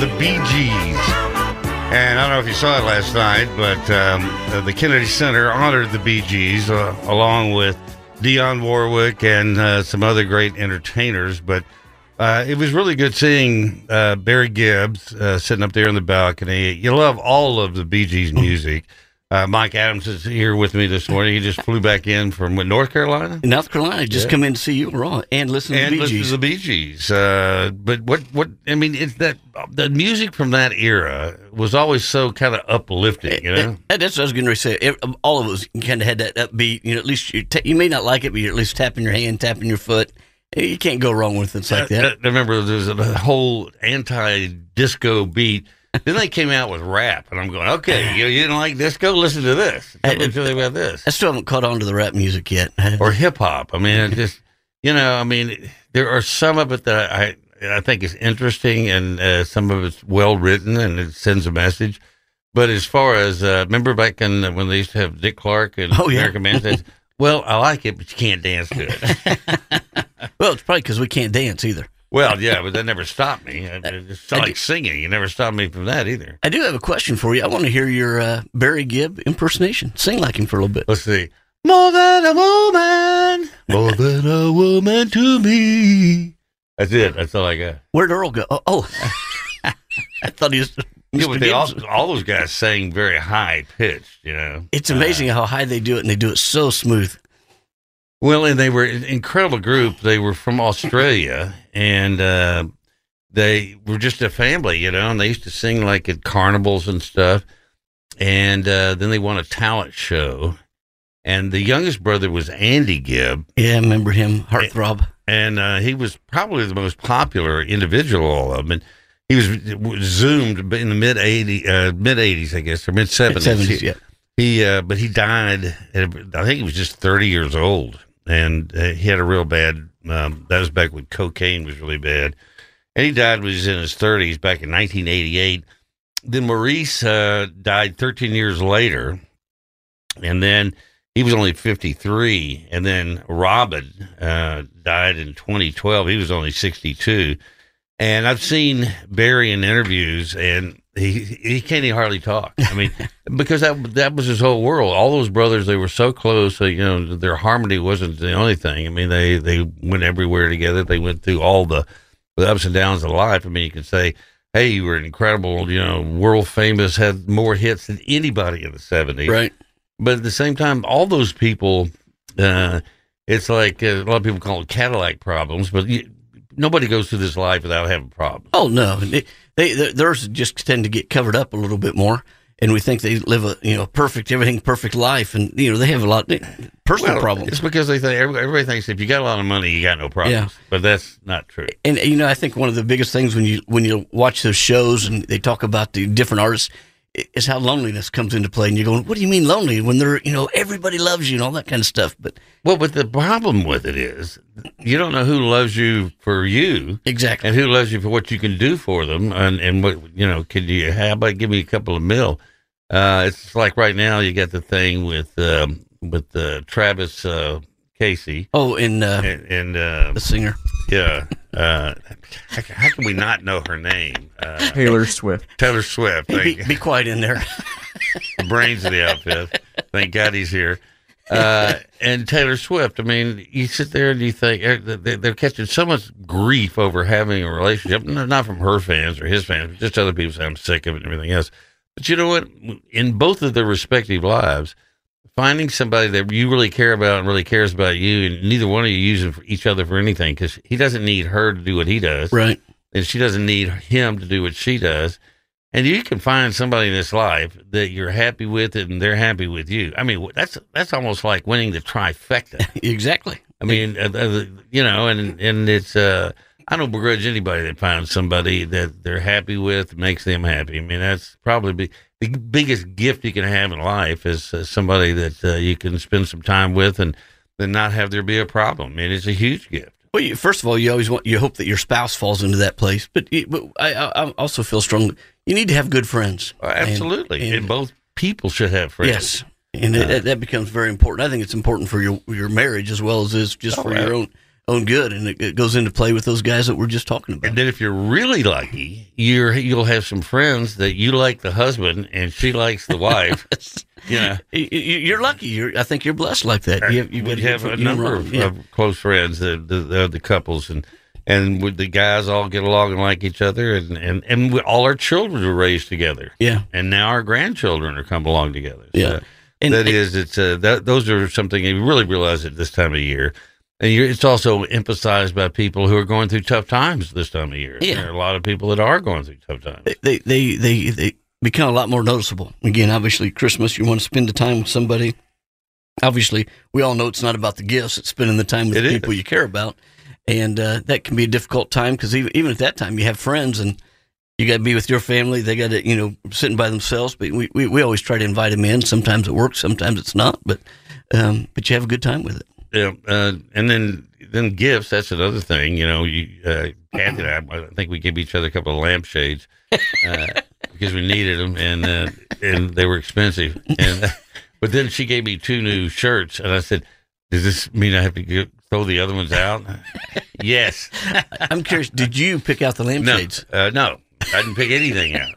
The Bee Gees. And I don't know if you saw it last night, but um, the Kennedy Center honored the Bee Gees uh, along with Dionne Warwick and uh, some other great entertainers. But uh, it was really good seeing uh, Barry Gibb uh, sitting up there in the balcony. You love all of the Bee Gees music. Uh, Mike Adamson is here with me this morning. He just flew back in from what, North Carolina. North Carolina, just yeah. come in to see you raw and listen to and the Bee Gees. to the Bee Gees. Uh, but what what I mean is that the music from that era was always so kind of uplifting. You know, that's what I was going to say. All of us kind of had that upbeat. You know, at least you ta- you may not like it, but you're at least tapping your hand, tapping your foot. You can't go wrong with things like that. I, I remember there's a whole anti-disco beat then they came out with rap, and I'm going, okay, you, you didn't like disco? Listen to this. Tell me about this. I still haven't caught on to the rap music yet. or hip hop. I mean, just you know, I mean, there are some of it that I I think is interesting, and uh, some of it's well written, and it sends a message. But as far as uh, remember back in when they used to have Dick Clark and oh, yeah. American Man, well, I like it, but you can't dance to it. well, it's probably because we can't dance either. Well, yeah, but that never stopped me. It's like singing. You never stopped me from that either. I do have a question for you. I want to hear your uh, Barry Gibb impersonation. Sing like him for a little bit. Let's see. More than a woman, more than a woman to me. That's it. That's all I got. Where'd Earle go? Oh, oh. I thought he was. Yeah, but they all, all those guys sang very high pitched, you know. It's amazing uh, how high they do it, and they do it so smooth. Well, and they were an incredible group. They were from Australia, and uh, they were just a family, you know. And they used to sing like at carnivals and stuff. And uh, then they won a talent show, and the youngest brother was Andy Gibb. Yeah, I remember him, heartthrob. And uh, he was probably the most popular individual all of them. And he was, zoomed in the mid 80s, uh, mid 80s, I guess, or mid 70s. 70s, yeah. He, uh, but he died. At, I think he was just 30 years old and uh, he had a real bad. Um, that was back when cocaine was really bad, and he died when he was in his thirties back in 1988. Then Maurice uh, died 13 years later, and then he was only 53. And then Robin uh, died in 2012. He was only 62. And I've seen Barry in interviews, and he he can't even hardly talk. I mean, because that that was his whole world. All those brothers, they were so close. So, you know, their harmony wasn't the only thing. I mean, they they went everywhere together. They went through all the, the ups and downs of life. I mean, you can say, hey, you were incredible. You know, world famous, had more hits than anybody in the seventies. Right. But at the same time, all those people, uh, it's like uh, a lot of people call it Cadillac problems, but. You, nobody goes through this life without having problems. Oh no, they, theirs just tend to get covered up a little bit more, and we think they live a you know perfect everything perfect life, and you know they have a lot of personal well, problems. It's because they think everybody thinks if you got a lot of money, you got no problems. Yeah. but that's not true. And you know, I think one of the biggest things when you when you watch those shows and they talk about the different artists is how loneliness comes into play, and you're going, "What do you mean lonely?" When they're, you know, everybody loves you and all that kind of stuff. But well, but the problem with it is, you don't know who loves you for you exactly, and who loves you for what you can do for them, and and what you know. Could you? How about give me a couple of mil? Uh, it's like right now you got the thing with um, with uh, Travis uh, Kelce. Oh, in uh, and, and uh, the singer. Yeah. Uh, how, how, can we not know her name? Uh, Taylor Swift. Taylor Swift. Be, be, quiet in there. the brains of the outfit. Thank God he's here. uh, and Taylor Swift. I mean, you sit there and you think they- they're catching so much grief over having a relationship, not from her fans or his fans, but just other people say I'm sick of it and everything else. But you know what? In both of their respective lives, finding somebody that you really care about and really cares about you, and neither one of you using each other for anything because he doesn't need her to do what he does, Right. and she doesn't need him to do what she does. And you can find somebody in this life that you're happy with, and they're happy with you. I mean, that's that's almost like winning the trifecta. Exactly. I mean, uh, uh, you know, and and it's uh, I don't begrudge anybody that finds somebody that they're happy with, makes them happy. I mean, that's probably be, the biggest gift you can have in life is uh, somebody that uh, you can spend some time with and then not have there be a problem. I mean, it's a huge gift. Well, you, first of all, you always want you hope that your spouse falls into that place, but but I, I also feel strongly you need to have good friends. Uh, Absolutely, and, and- both people should have friends. Yes, and it, that- that becomes very important. I think it's important for your your marriage as well as is just Oh, for yeah. your own own good, and it, it goes into play with those guys that we're just talking about. And then if you're really lucky, you're you'll have some friends that you like the husband and she likes the wife. know, You- You're lucky. You're, I think you're blessed like that. You have, you we have a number of, Yeah. of close friends, the the, the the couples, and and with the guys all get along and like each other, and and and we, all our children were raised together, yeah, and now our grandchildren are come along together. So Yeah. And- that is, it's uh, that those are something you really realize at this time of year. And you're, it's also emphasized by people who are going through tough times this time of year. Yeah. There are a lot of people that are going through tough times. they they they they become a lot more noticeable. Again, obviously, Christmas you want to spend the time with somebody. Obviously, we all know it's not about the gifts; it's spending the time with It the is. people you care about, and uh, that can be a difficult time because even even at that time you have friends and you got to be with your family. They got to you know sitting by themselves. But we, we, we always try to invite them in. Sometimes it works, sometimes it's not. But um, but you have a good time with it. Yeah, uh, and then then gifts. That's another thing. You know, you, uh, Kathy and I, I think we gave each other a couple of lampshades uh, because we needed them, and uh, and they were expensive. And uh, but then she gave me two new shirts, and I said, "Does this mean I have to get, throw the other ones out?" yes. I'm curious. did you pick out the No. lampshades? Uh, no. I didn't pick anything out.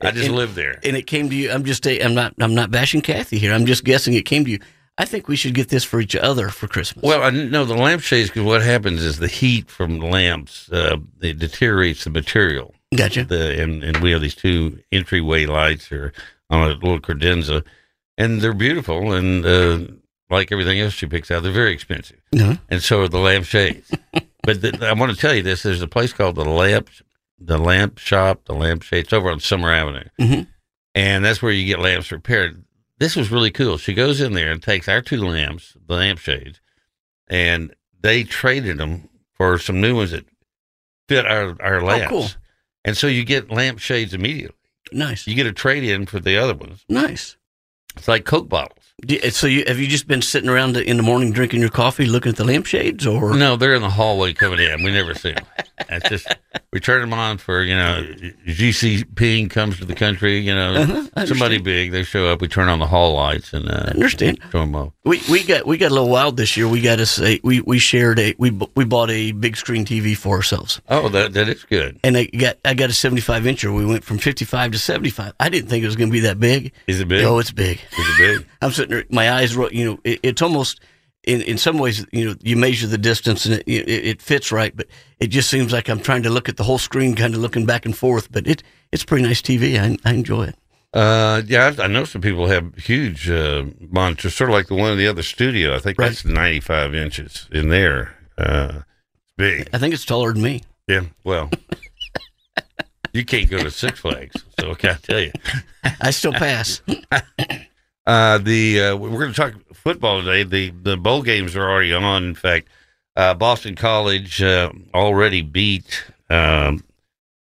I just And- lived there. and it came to you. I'm just I'm not I'm not bashing Kathy here. I'm just guessing it came to you. I think we should get this for each other for Christmas. Well, I know the lampshades because what happens is the heat from the lamps uh, it deteriorates the material. gotcha. the and, and we have these two entryway lights here on a little credenza and they're beautiful and uh, like everything else she picks out they're very expensive No. and so are the lampshades but the, i want to tell you this there's a place called the lamp the lamp shop the lampshades over on summer avenue Mhm. and that's where you get lamps repaired this was really cool she goes in there and takes our two lamps the lampshades and they traded them for some new ones that fit our, our lamps Oh, cool. and so you get lampshades immediately. Nice. You get a trade in for the other ones. Nice. It's like Coke bottles. So you have you just been sitting around in the morning drinking your coffee, looking at the lampshades, or No, they're in the hallway coming in. We never see them. Just we turn them on for you know GCP comes to the country. You know Uh-huh, somebody big. They show up. We turn on the hall lights and uh, I understand. show them off. We we got we got a little wild this year. We got us a we we shared a we we bought a big screen TV for ourselves, Oh, that that is good. and I got I got a seventy five incher. We went from fifty five to seventy five. I didn't think it was going to be that big. Is it big? Oh, it's big. Is it big? I'm sitting my eyes, you know, it, it's almost, in, in some ways, you know, you measure the distance and it, it, it fits right, but it just seems like I'm trying to look at the whole screen, kind of looking back and forth. But it it's pretty nice TV. I, I enjoy it. Uh, yeah, I I know some people have huge uh, monitors, sort of like the one in the other studio. I think Right. that's 95 inches in there. Uh, it's big. I think it's taller than me. Yeah, well, you can't go to Six Flags, so I tell you? I still pass. Uh, the uh, we're going to talk football today. The the bowl games are already on. In fact, uh, Boston College uh, already beat um,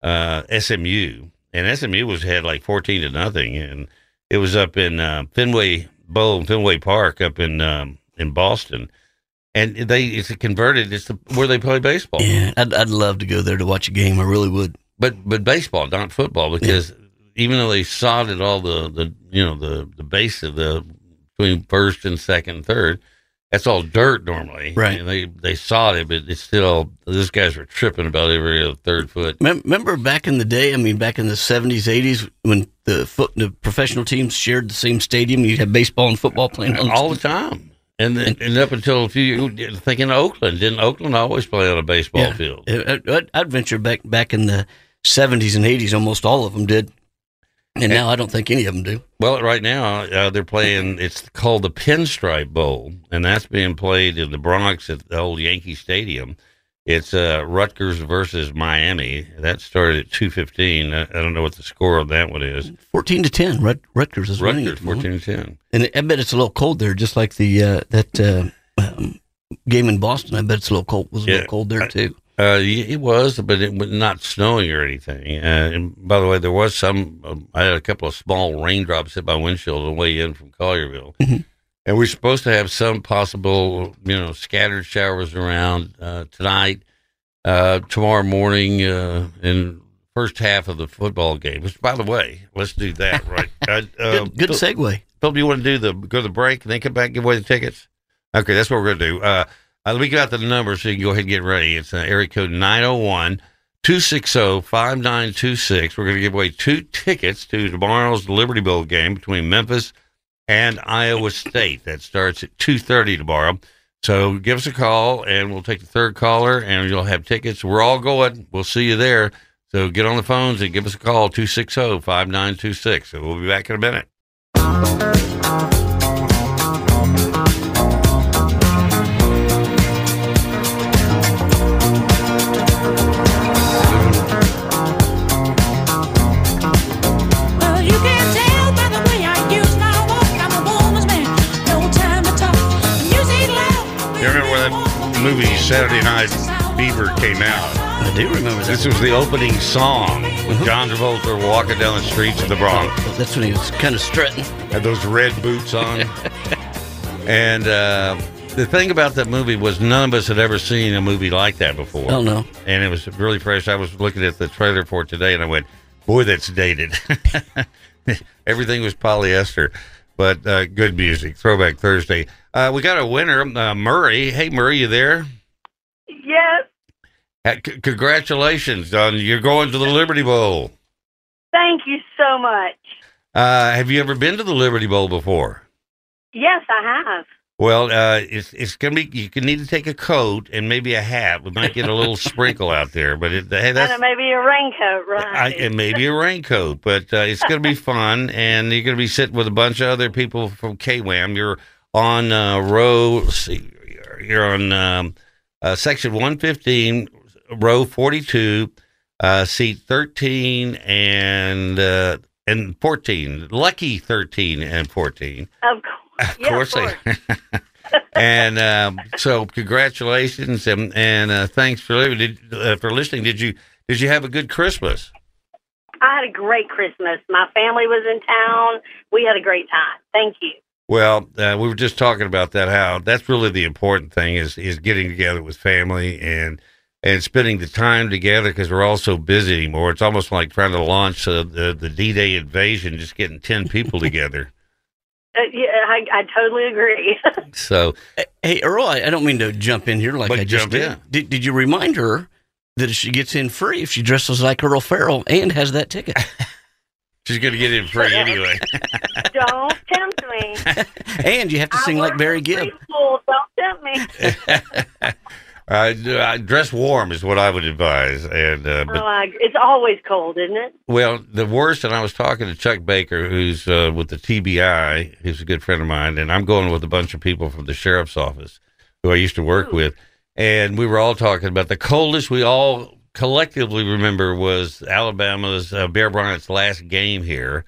uh, SMU, and SMU was had like fourteen to nothing, and it was up in uh, Fenway Bowl, Fenway Park, up in um, in Boston. And they it's converted. It's the, where they play baseball. yeah, I'd, I'd love to go there to watch a game. I really would. but but baseball, not football, because even though they sodded all the the you know the the base of the between first and second and third, that's all dirt normally. Right. And they they sawed it, but it's still those guys were tripping about every other third foot. Remember back in the day? I mean, back in the seventies, eighties, when the foot, the professional teams shared the same stadium, you'd have baseball and football playing on all the time. And then, and up until a few, thinking Oakland, didn't Oakland always play on a baseball Yeah. field? I'd, I'd- I'd venture back back in the seventies and eighties, almost all of them did, and now I don't think any of them do. Well, right now uh, they're playing. It's called the Pinstripe Bowl, and that's being played in the Bronx at the old Yankee Stadium. It's uh, Rutgers versus Miami. That started at two fifteen. I, I don't know what the score on that one is. Fourteen to ten, Rut- Rutgers is winning Rutgers moment. fourteen ten. and I bet it's a little cold there, just like the uh, that uh, um, game in Boston. I bet it's a little cold. Was a Yeah. little cold there too. Uh, it was, but it was not snowing or anything. Uh, and by the way, there was some. Um, I had a couple of small raindrops hit my windshield on the way in from Collierville, Mhm. and we're supposed to have some possible, you know, scattered showers around uh, tonight, uh, tomorrow morning, uh, and first half of the football game. Which, by the way, let's do that. Right? Uh, uh, Good, good Phil- segue. Phil, do you want to do the go to the break and then come back and give away the tickets? Okay, that's what we're going to do. Uh, let me get out the number so you can go ahead and get ready. It's uh, area code 901 260 5926. We're going to give away two tickets to tomorrow's Liberty Bowl game between Memphis and Iowa State. That starts at 2.30 tomorrow. So give us a call, and we'll take the third caller, and you'll have tickets. We're all going. We'll see you there. So get on the phones and give us a call, 260 5926. So we'll be back in a minute. Fever came out? I do remember that. This was the opening song. When John Travolta walking down the streets of the Bronx, That's when he was kind of strutting. had those red boots on. and uh, the thing about that movie was none of us had ever seen a movie like that before. Oh no, and it was really fresh. I was looking at the trailer for it today, and I went, "Boy, that's dated." Everything was polyester, but uh, good music. Throwback Thursday. Uh, we got a winner, uh, Murray. Hey, Murray, you there? Yes, c- congratulations on you're going to the Liberty Bowl. thank you so much. Uh, have you ever been to the Liberty Bowl before? Yes, I have. Well, uh, it's it's gonna be. You can need to take a coat and maybe a hat. We might get a little sprinkle out there, but it, hey, that's and maybe a raincoat, I, right? and maybe a raincoat, but uh, it's going to be fun, and you're going to be sitting with a bunch of other people from KWAM. You're on uh, row, see, you're- you're on um, uh, section 115, row 42, uh, seat 13 and uh, and 14. Lucky 13 and 14. of course. Of Yeah, course, of they. and um, so, congratulations and and uh, thanks for living. Did, uh, for listening. Did you did you have a good Christmas? I had a great Christmas. My family was in town. We had a great time. Thank you. Well, uh, we were just talking about that. How that's really the important thing is is getting together with family and and spending the time together because we're all so busy anymore. It's almost like trying to launch uh, the the D Day invasion, just getting ten people together. Uh, yeah, I, I totally agree. So Hey Earle, I, I don't mean to jump in here like But I just did. did. Did you remind her that if she gets in free if she dresses like Earle Farrell and has that ticket? she's going to get in free anyway. Don't tempt me. and you have to sing like work Barry Gibb. Don't tempt me. Uh, uh, dress warm is what I would advise. And uh, but Oh, it's always cold, isn't it? Well, the worst, and I was talking to Chuck Baker, who's uh, with the TBI, who's a good friend of mine, and I'm going with a bunch of people from the sheriff's office who I used to work with, and we were all talking about the coldest we all collectively remember was Alabama's uh, Bear Bryant's last game here,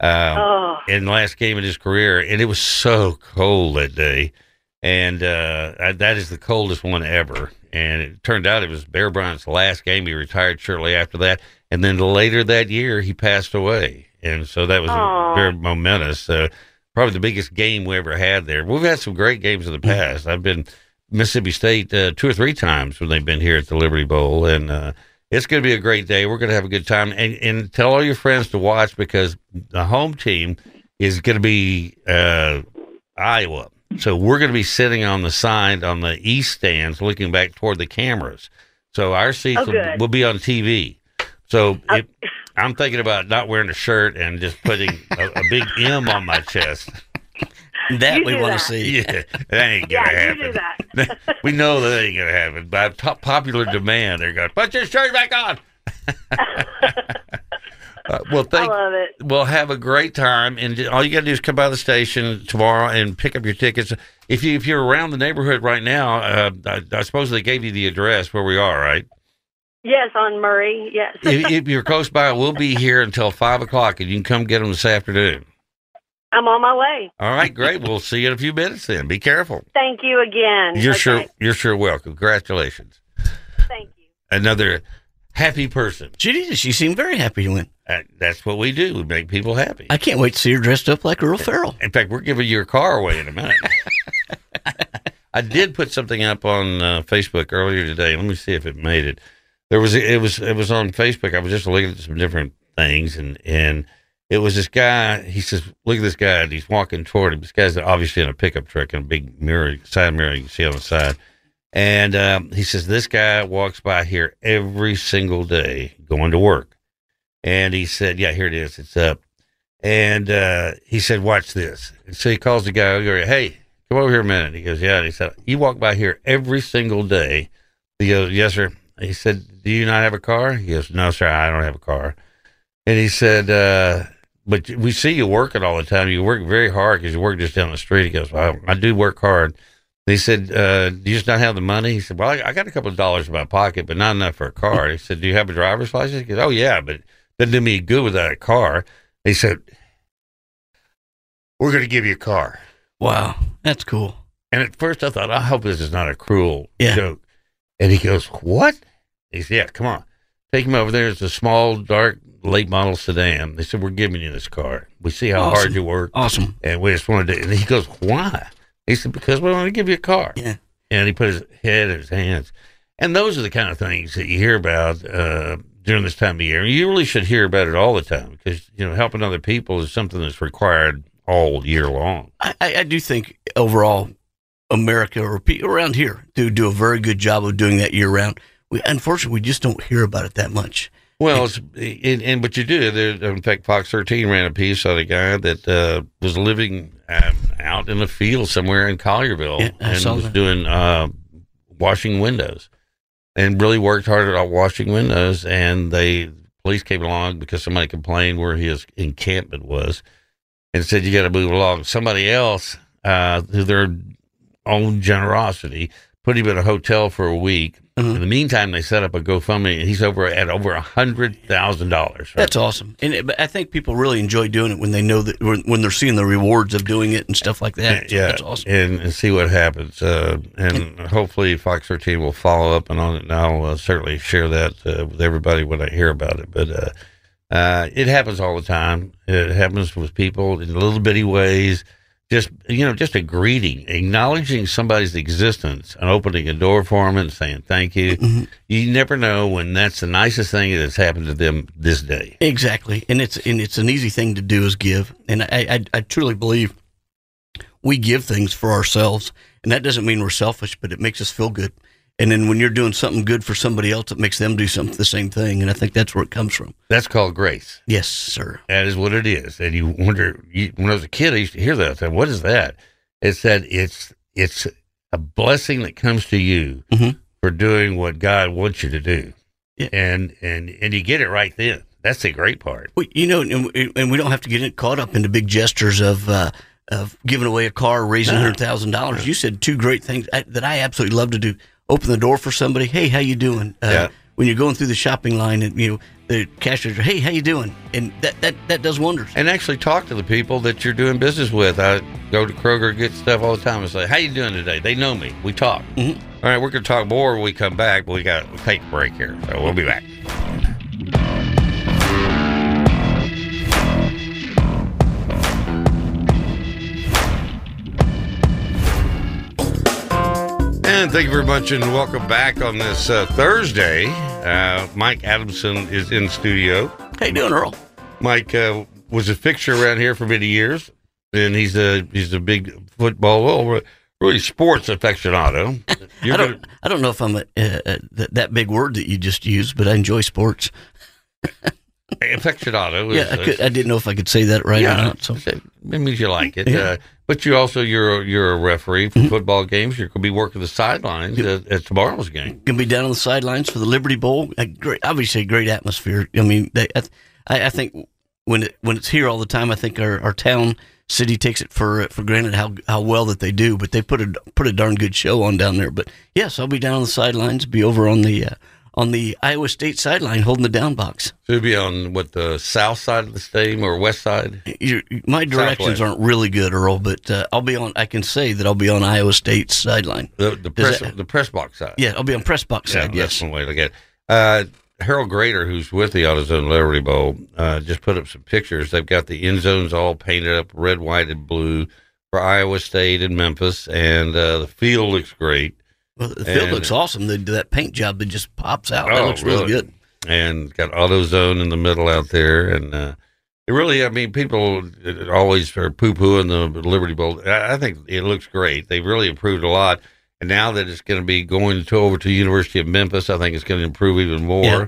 um, Oh, and last game in his career, and it was so cold that day, and uh, I- that is the coldest one ever. And it turned out it was Bear Bryant's last game. He retired shortly after that, and then later that year he passed away, and so that was Aw. very momentous. Uh, probably the biggest game we ever had there. We've had some great games in the past. I've been Mississippi State uh, two or three times when they've been here at the Liberty Bowl, and uh, it's going to be a great day. We're going to have a good time, and, and tell all your friends to watch because the home team is going to be uh, Iowa, So we're going to be sitting on the side on the east stands, looking back toward the cameras. So our seats Oh, will, will be on TV. So oh. if, I'm thinking about not wearing a shirt and just putting a, a big M on my chest. That You we want to see. Yeah, that ain't gonna Yeah, you do happen. that. we know that ain't gonna happen. By top popular demand, they're going put your shirt back on. Uh, well, I thank. love it. Well, have a great time, and all you got to do is come by the station tomorrow and pick up your tickets. If you if you're around the neighborhood right now, uh, I, I suppose they gave you the address where we are, right? Yes, on Murray. Yes. if, if you're close by, we'll be here until five o'clock, and you can come get them this afternoon. I'm on my way. All right, great. we'll see you in a few minutes. Then be careful. Thank you again. You're Okay. sure you're sure welcome. Congratulations. Thank you. Another happy person. She did. She seemed very happy to win. Uh, That's what we do. We make people happy. I can't wait to see her dressed up like Earle Farrell. In fact, we're giving your car away in a minute. I did put something up on uh, Facebook earlier today. Let me see if it made it. There was it was it was on Facebook. I was just looking at some different things, and and it was this guy. He says, "Look at this guy." And he's walking toward him. This guy's obviously in a pickup truck and a big mirror, side mirror you can see on the side. And um, he says, "This guy walks by here every single day going to work." And he said, "Yeah, here it is. It's up." And uh, he said, "Watch this." And so he calls the guy over. Hey, come over here a minute. He goes, "Yeah." And he said, "You walk by here every single day." He goes, "Yes, sir." He said, "Do you not have a car?" He goes, "No, sir. I don't have a car." And he said, uh, "But we see you working all the time. You work very hard because you work just down the street." He goes, well, "I do work hard." He said, uh, "Do you just not have the money?" He said, "Well, I, I got a couple of dollars in my pocket, but not enough for a car." He said, "Do you have a driver's license?" He goes, "Oh yeah, but doesn't do me good without a car." He said, "We're going to give you a car." Wow, that's cool. And at first I thought, I hope this is not a cruel Yeah. joke. And he goes, What? He said, Yeah, come on. Take him over there. It's a small, dark, late model sedan. They said, We're giving you this car. We see how hard you work. Awesome. And we just wanted to. And he goes, Why? He said, Because we want to give you a car. Yeah. And he put his head in his hands. And those are the kind of things that you hear about uh, during this time of year. And you really should hear about it all the time because, you know, helping other people is something that's required all year long. I, I I do think overall, America or people around here do do a very good job of doing that year round. We unfortunately we just don't hear about it that much. Well, it's, and, and but you do. There, in fact, Fox 13 ran a piece on a guy that uh, was living um, out in the field somewhere in Collierville Yeah, and was that. doing uh, washing windows, and really worked hard at washing windows. And they police came along because somebody complained where his encampment was, and said you got to move along. Somebody else, uh, through their own generosity, put him in a hotel for a week. Mhm. In the meantime, they set up a GoFundMe, and he's over at over a hundred thousand dollars. That's awesome, and it, but I think people really enjoy doing it when they know that when, when they're seeing the rewards of doing it and stuff like that. Yeah, that's awesome. and, and see what happens. Uh, and hopefully, Fox 13 will follow up and on it. And I'll uh, certainly share that uh, with everybody when I hear about it. But uh, uh, it happens all the time. It happens with people in little bitty ways. Just you know, just a greeting, acknowledging somebody's existence, and opening a door for them and saying thank you. Mhm. You never know when that's the nicest thing that's happened to them this day. Exactly, and it's and it's an easy thing to do is give, and I, I I truly believe we give things for ourselves, and that doesn't mean we're selfish, but it makes us feel good. And then when you're doing something good for somebody else, it makes them do something the same thing, and I think that's where it comes from. That's called grace. Yes, sir. That is what it is. And you wonder, you, when I was a kid, I used to hear that. I said, what is that? It said, it's, it's a blessing that comes to you Mhm. for doing what God wants you to do. Yeah. And, and, and you get it right then. That's the great part. Well, you know, and, we- and we don't have to get caught up into big gestures of uh, of giving away a car, raising hundred thousand dollars. You said two great things that I absolutely love to do: open the door for somebody. Hey, how you doing? Uh, Yeah. When you're going through the shopping line, and you know the cashier, hey, how you doing? And that that that does wonders. And actually talk to the people that you're doing business with. I go to Kroger, get stuff all the time and say, how you doing today? They know me. We talk. Mhm. All right, we're going to talk more when we come back, but we got to take a break here. So we'll be back. And thank you very much, and welcome back on this uh, Thursday. Uh, Mike Adamson is in studio. How you doing, Earle? Mike uh, was a fixture around here for many years, and he's a he's a big football, well, really sports aficionado. I gonna- don't. I don't know if I'm a, uh, uh, that, that big word that you just used, but I enjoy sports. aficionado. Yeah, I, could, I didn't know if I could say that right or not. So it means you like it. Yeah. But you also you're you're a referee for Mhm. football games. You're going to be working the sidelines at, at tomorrow's game. gonna be down on the sidelines for the Liberty Bowl. A great, obviously, a great atmosphere. I mean, they, I, I think when it, when it's here all the time, I think our, our town city takes it for for granted how how well that they do. But they put a put a darn good show on down there. But yes, I'll be down on the sidelines. Be over on the uh, on the Iowa State sideline holding the down box. So you'll be on what the south side of the stadium or west side. Your, my directions Southwest. aren't really good, Earle, but uh, I'll be on. I can say that I'll be on Iowa State's sideline. The, the press that- the press box side. Yeah, I'll be on press box Yeah, side. that's Yes. one way to get. it. Uh, Harold Graeter, who's with the AutoZone Liberty Bowl, uh, just put up some pictures. They've got the end zones all painted up red, white, and blue for Iowa State and Memphis, and uh, the field looks great. Well, the field And- looks awesome. The, that paint job that just pops out. that Oh, looks really, really? good. and got AutoZone in the middle out there, and uh, it really, I mean, people always are poo pooing the Liberty Bowl. I, I think it looks great. They've really improved a lot, and now that it's going to be going to over to University of Memphis, I think it's going to improve even more. Yeah.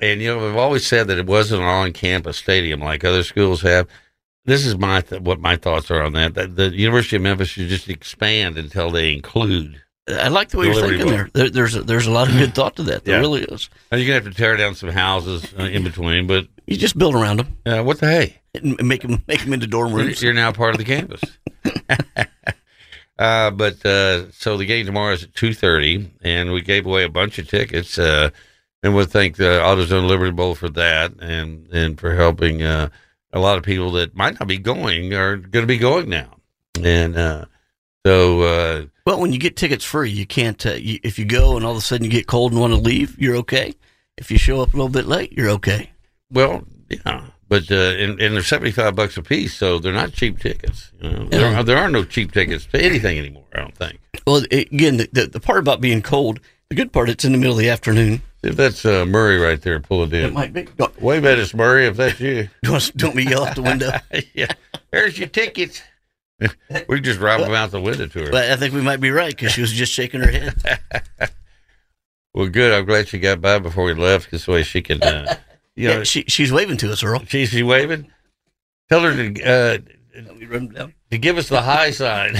And you know, I've always said that it wasn't an on-campus stadium like other schools have. This is my th- what my thoughts are on that. That the University of Memphis should just expand until they include. I like the way you're thinking there. there. There's a, there's a lot of good thought to that. There Yeah. really is. Now, you're gonna have to tear down some houses uh, in between, but You just build around them uh, what the hey? and make them make them into dorm rooms. you're now part of the campus. uh, but uh, so the game tomorrow is at two thirty, and we gave away a bunch of tickets. Uh, and we'll thank the AutoZone Liberty Bowl for that, and and for helping uh, a lot of people that might not be going are going to be going now. And uh, so uh, Well, when you get tickets free, you can't. Uh, you, if you go and all of a sudden you get cold and want to leave, you're okay. If you show up a little bit late, you're okay. Well, yeah, but uh, and, and they're seventy five bucks a piece, so they're not cheap tickets. You know, there, are, there are no cheap tickets to anything anymore. I don't think. Well, it, again, the, the the part about being cold, the good part, it's in the middle of the afternoon. If that's uh, Murray right there, pull it It in. might be. Don't, Wait a minute, it's Murray. If that's you, don't, don't me yell out the window. yeah, there's your tickets. we just drive them out the window to her. But I think we might be right because she was just shaking her head. well, good. I'm glad she got by before we left, because way she can, uh, you know, she, she's waving to us, Earle. she's she waving. Tell her to uh, Let run down. to give us the high sign.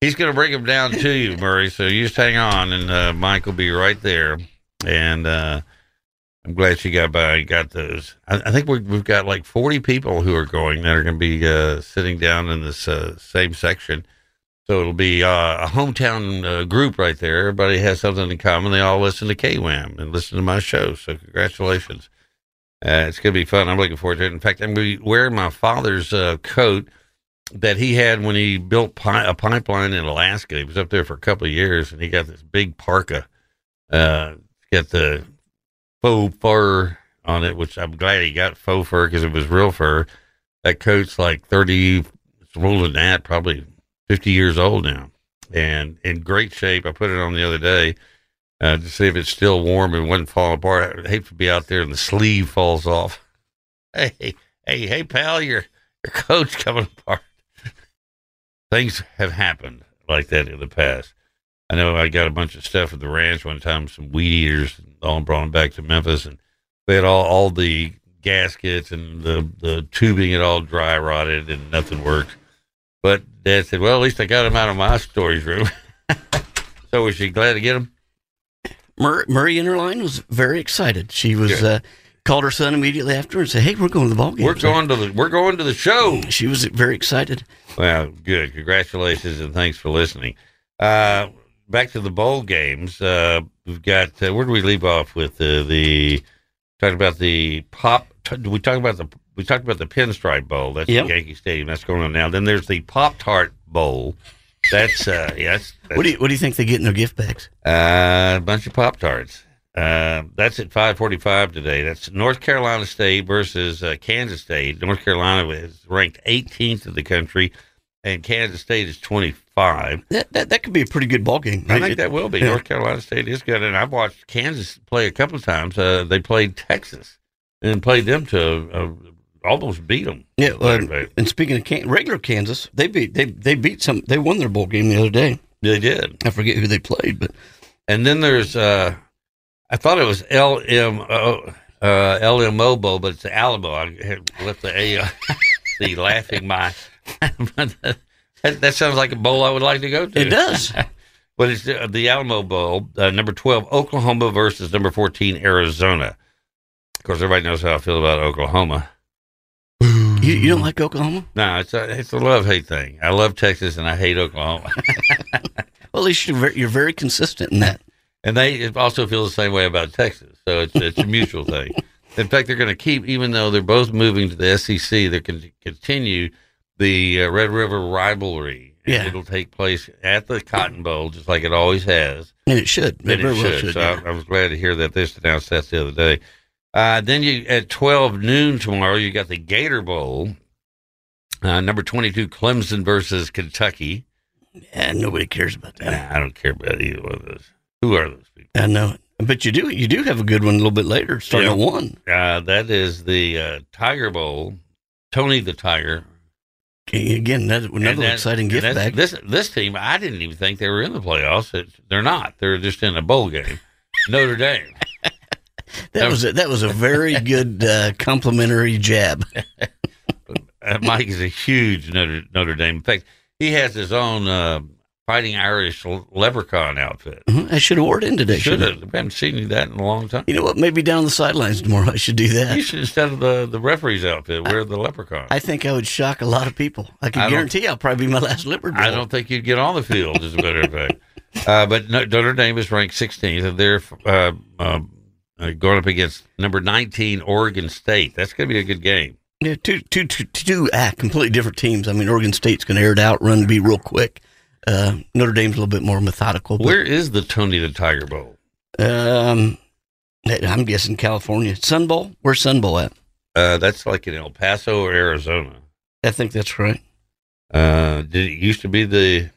He's going to bring them down to you, Murray. So you just hang on, and uh, Mike will be right there. And uh, I'm glad she got by and got those. I, I think we, we've got like 40 people who are going that are going to be uh, sitting down in this uh, same section. So it'll be uh, a hometown uh, group right there. Everybody has something in common. They all listen to KWAM and listen to my show. So congratulations. Uh, it's going to be fun. I'm looking forward to it. In fact, I'm going to be wearing my father's uh, coat that he had when he built pi- a pipeline in Alaska. He was up there for a couple of years, and he got this big parka. Uh, got the faux fur on it, which I'm glad he got faux fur because it was real fur. That coat's like 30, it's older than that, probably 50 years old now, and in great shape. I put it on the other day uh, to see if it's still warm and wouldn't fall apart. I'd hate to be out there and the sleeve falls off. Hey, hey, hey, pal, your your coat's coming apart. Things have happened like that in the past. I know I got a bunch of stuff at the ranch one time, some weed eaters, and all brought them back to Memphis, and they had all, all the gaskets and the, the tubing had all dry rotted and nothing worked. But Dad said, "Well, at least I got them out of my storage room." so was she glad to get them? Mur- Murray Interline was very excited. She was uh, called her son immediately after and said, "Hey, we're going to the ball game." We're going to the we're going to the show. She was very excited. Well, good. Congratulations and thanks for listening. Uh, back to the bowl games. Uh, we've got uh, where do we leave off with uh, the talking about the pop? T- we talked about the we talked about the Pinstripe Bowl. That's Yep. Yankee Stadium. That's going on now. Then there's the Pop Tart Bowl. That's uh, yes. That's, What do you What do you think they get in their gift bags? uh, a bunch of Pop Tarts. Uh, that's at 5:45 today. That's North Carolina State versus uh, Kansas State. North Carolina is ranked 18th in the country, and Kansas State is 25. That that, that could be a pretty good ball game. I think that will be. Yeah. North Carolina State is good, and I've watched Kansas play a couple of times. Uh, they played Texas and played them to a, a almost beat them. Yeah, well, Saturday. and speaking of can- regular Kansas, they beat they they beat some. They won their bowl game the other day. They did. I forget who they played, but And then there's, uh, I thought it was LMO, uh, LMO Bowl, but it's Alamo. I left the A, uh, the laughing my. that, that sounds like a bowl I would like to go to. it does. But it's uh, the Alamo Bowl, uh, number 12, Oklahoma versus number 14, Arizona. Of course, everybody knows how I feel about Oklahoma. you, you don't like Oklahoma? No, it's a, it's a love hate thing. I love Texas and I hate Oklahoma. Well, at least you're very, you're very consistent in that. And they also feel the same way about Texas. So it's, it's a mutual thing. In fact, they're going to keep, even though they're both moving to the SEC, they're going to continue the uh, Red River rivalry. Yeah. It'll take place at the Cotton Bowl, just like it always has. And it should. And it well should. So yeah. I, I was glad to hear that this announced that the other day. Uh, then you at 12 noon tomorrow, you got the Gator Bowl. Uh, number 22, Clemson versus Kentucky. Yeah, nobody cares about that. Nah, I don't care about either one of those. Who are those people? I know it. But you do you do have a good one a little bit later, starting Yeah. at one. Uh, that is the uh, Tiger Bowl. Tony the Tiger. Again, another, another exciting gift bag. This this team, I didn't even think they were in the playoffs. It's, they're not. They're just in a bowl game. Notre Dame. That was a, that was a very good uh, complimentary jab. Mike is a huge Notre, Notre Dame. In fact, he has his own uh, Fighting Irish leprechaun outfit. Mhm, I should have wore it in today. Should have. We haven't seen you that in a long time. You know what? Maybe down the sidelines tomorrow. I should do that. You should, instead of the, the referee's outfit, wear the leprechaun. I think I would shock a lot of people. I can I guarantee I'll probably be my last Liberty. I don't think you'd get on the field, as a matter of fact. Uh, but no- Notre Dame is ranked 16th, and they're uh, uh, uh, going up against number 19 Oregon State. That's going to be a good game. Yeah, two, two, two, two ah, completely different teams. I mean, Oregon State's going to air it out, run, be real quick. Uh, Notre Dame's a little bit more methodical. But, Where is the Tony the Tiger Bowl? Um, I'm guessing California. Sun Bowl? Where's Sun Bowl at? Uh, that's like in El Paso or Arizona. I think that's right. Uh, did it used to be the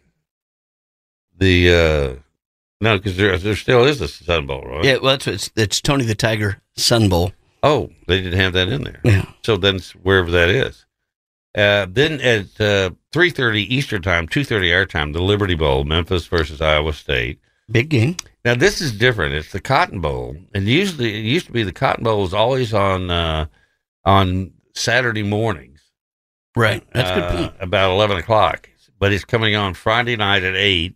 the uh, no? Because there there still is a Sun Bowl, right? Yeah, well, it's, it's it's Tony the Tiger Sun Bowl. Oh, they didn't have that in there. Yeah. So then wherever that is. Uh, then at uh, three thirty Eastern time, two thirty our time, the Liberty Bowl, Memphis versus Iowa State. Big game. Now this is different. It's the Cotton Bowl, and usually it used to be the Cotton Bowl was always on uh, on Saturday mornings. Right. That's good uh, point. About eleven o'clock, but it's coming on Friday night at eight,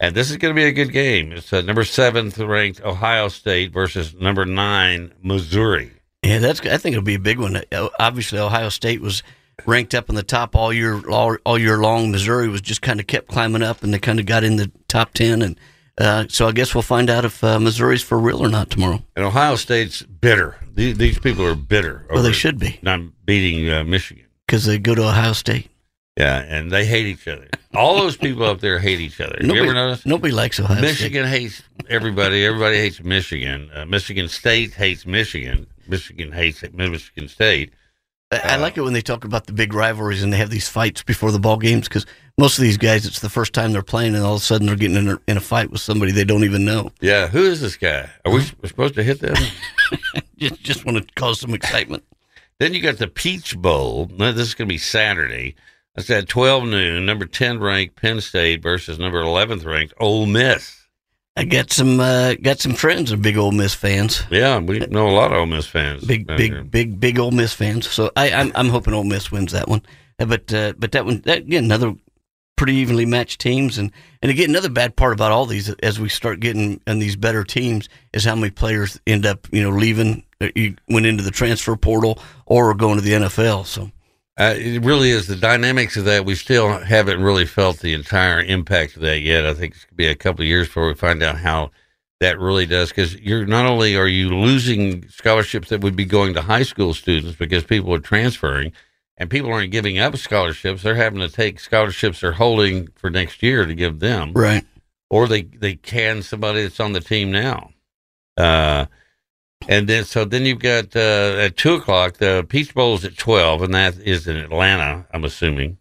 and this is going to be a good game. It's uh, number seventh ranked Ohio State versus number nine Missouri. Yeah, that's. I think it'll be a big one. Uh, Obviously, Ohio State was ranked up in the top all year all, all year long. Missouri was just kind of kept climbing up, and they kind of got in the top ten. And uh, so I guess we'll find out if uh, Missouri's for real or not tomorrow. And Ohio State's bitter. These, these people are bitter. Well, they should be not beating uh, Michigan. because they go to Ohio State. Yeah, and they hate each other. All those people up there hate each other. Nobody, you ever notice? nobody likes Ohio State. Michigan hates everybody. Everybody hates Michigan. Uh, Michigan State hates Michigan. Michigan hates Michigan State. I, I like it when they talk about the big rivalries and they have these fights before the ball games because most of these guys, it's the first time they're playing, and all of a sudden they're getting in a, in a fight with somebody they don't even know. Yeah, who is this guy? Are we supposed to hit them? Just just want to cause some excitement. then you got the Peach Bowl. Now, This is going to be Saturday. That's at 12 noon. Number 10 ranked Penn State versus number 11th ranked Ole Miss. I got some uh, got some friends are big Ole Miss fans. Yeah, we know a lot of Ole Miss fans. Big big here. big big Ole Miss fans. So I, I'm I'm hoping Ole Miss wins that one. Uh, But uh, but that one that, again another pretty evenly matched teams and and again another bad part about all these as we start getting in these better teams is how many players end up you know leaving uh, you went into the transfer portal or going to the NFL. So Uh, it really is the dynamics of that. We still haven't really felt the entire impact of that yet. I think it's going to be a couple of years before we find out how that really does. Because you're not only are you losing scholarships that would be going to high school students because people are transferring, and people aren't giving up scholarships. They're having to take scholarships they're holding for next year to give them, right. or they they can somebody that's on the team now. Uh, and then so then you've got uh, at two o'clock the Peach Bowl is at twelve, and that is in Atlanta. I'm assuming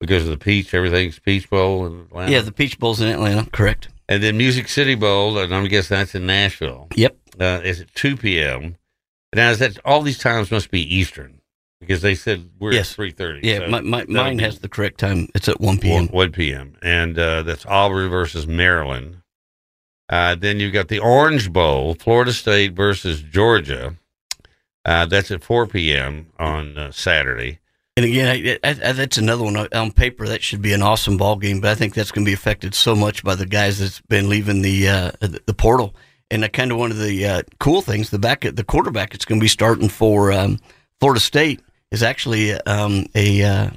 because of the peach, everything's Peach Bowl in Atlanta. Yeah, the Peach Bowl's in Atlanta. Correct. and then Music City Bowl, and I'm guessing that's in Nashville. Yep. Uh, is at two p.m. Now is that all these times must be Eastern? because they said we're Yes. at three thirty. Yeah, my, my, mine has the correct time. It's at 1 p.m. one, 1 p.m. and uh, that's Auburn versus Maryland. Uh, then you've got the Orange Bowl, Florida State versus Georgia. Uh, that's at 4 p.m. on uh, Saturday. And again, I, I, that's another one on paper. That should be an awesome ball game, but I think that's going to be affected so much by the guys that's been leaving the uh, the, the portal. And uh, kind of one of the uh, cool things, the back the quarterback that's going to be starting for um, Florida State is actually um, a uh,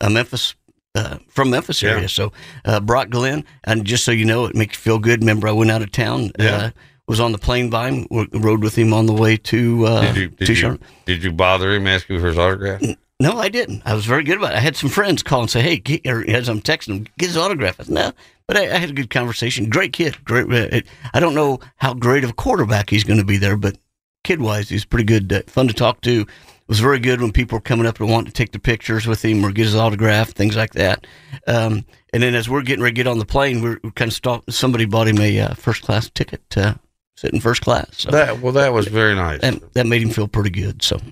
a Memphis uh, from Memphis area. Yeah. So uh, Brock Glenn, and just so you know, it makes you feel good. Remember, I went out of town. Yeah. Uh, was on the plane by him, rode with him on the way to uh, Did you to did you, did you bother him asking for his autograph? No, I didn't. I was very good about it. I had some friends call and say, "Hey," get, or as I'm texting them, get his autograph. I said, no, but I, I had a good conversation. Great kid. Great. uh, It, I don't know how great of a quarterback he's going to be there, but kid wise, he's pretty good. Uh, fun to talk to. It was very good when people were coming up and wanting to take the pictures with him or get his autograph, things like that. Um, and then as we're getting ready to get on the plane, we're, we're kind of stopped. Somebody bought him a uh, first class ticket to sit in first class. So That well, that was very nice. that, that made him feel pretty good. So,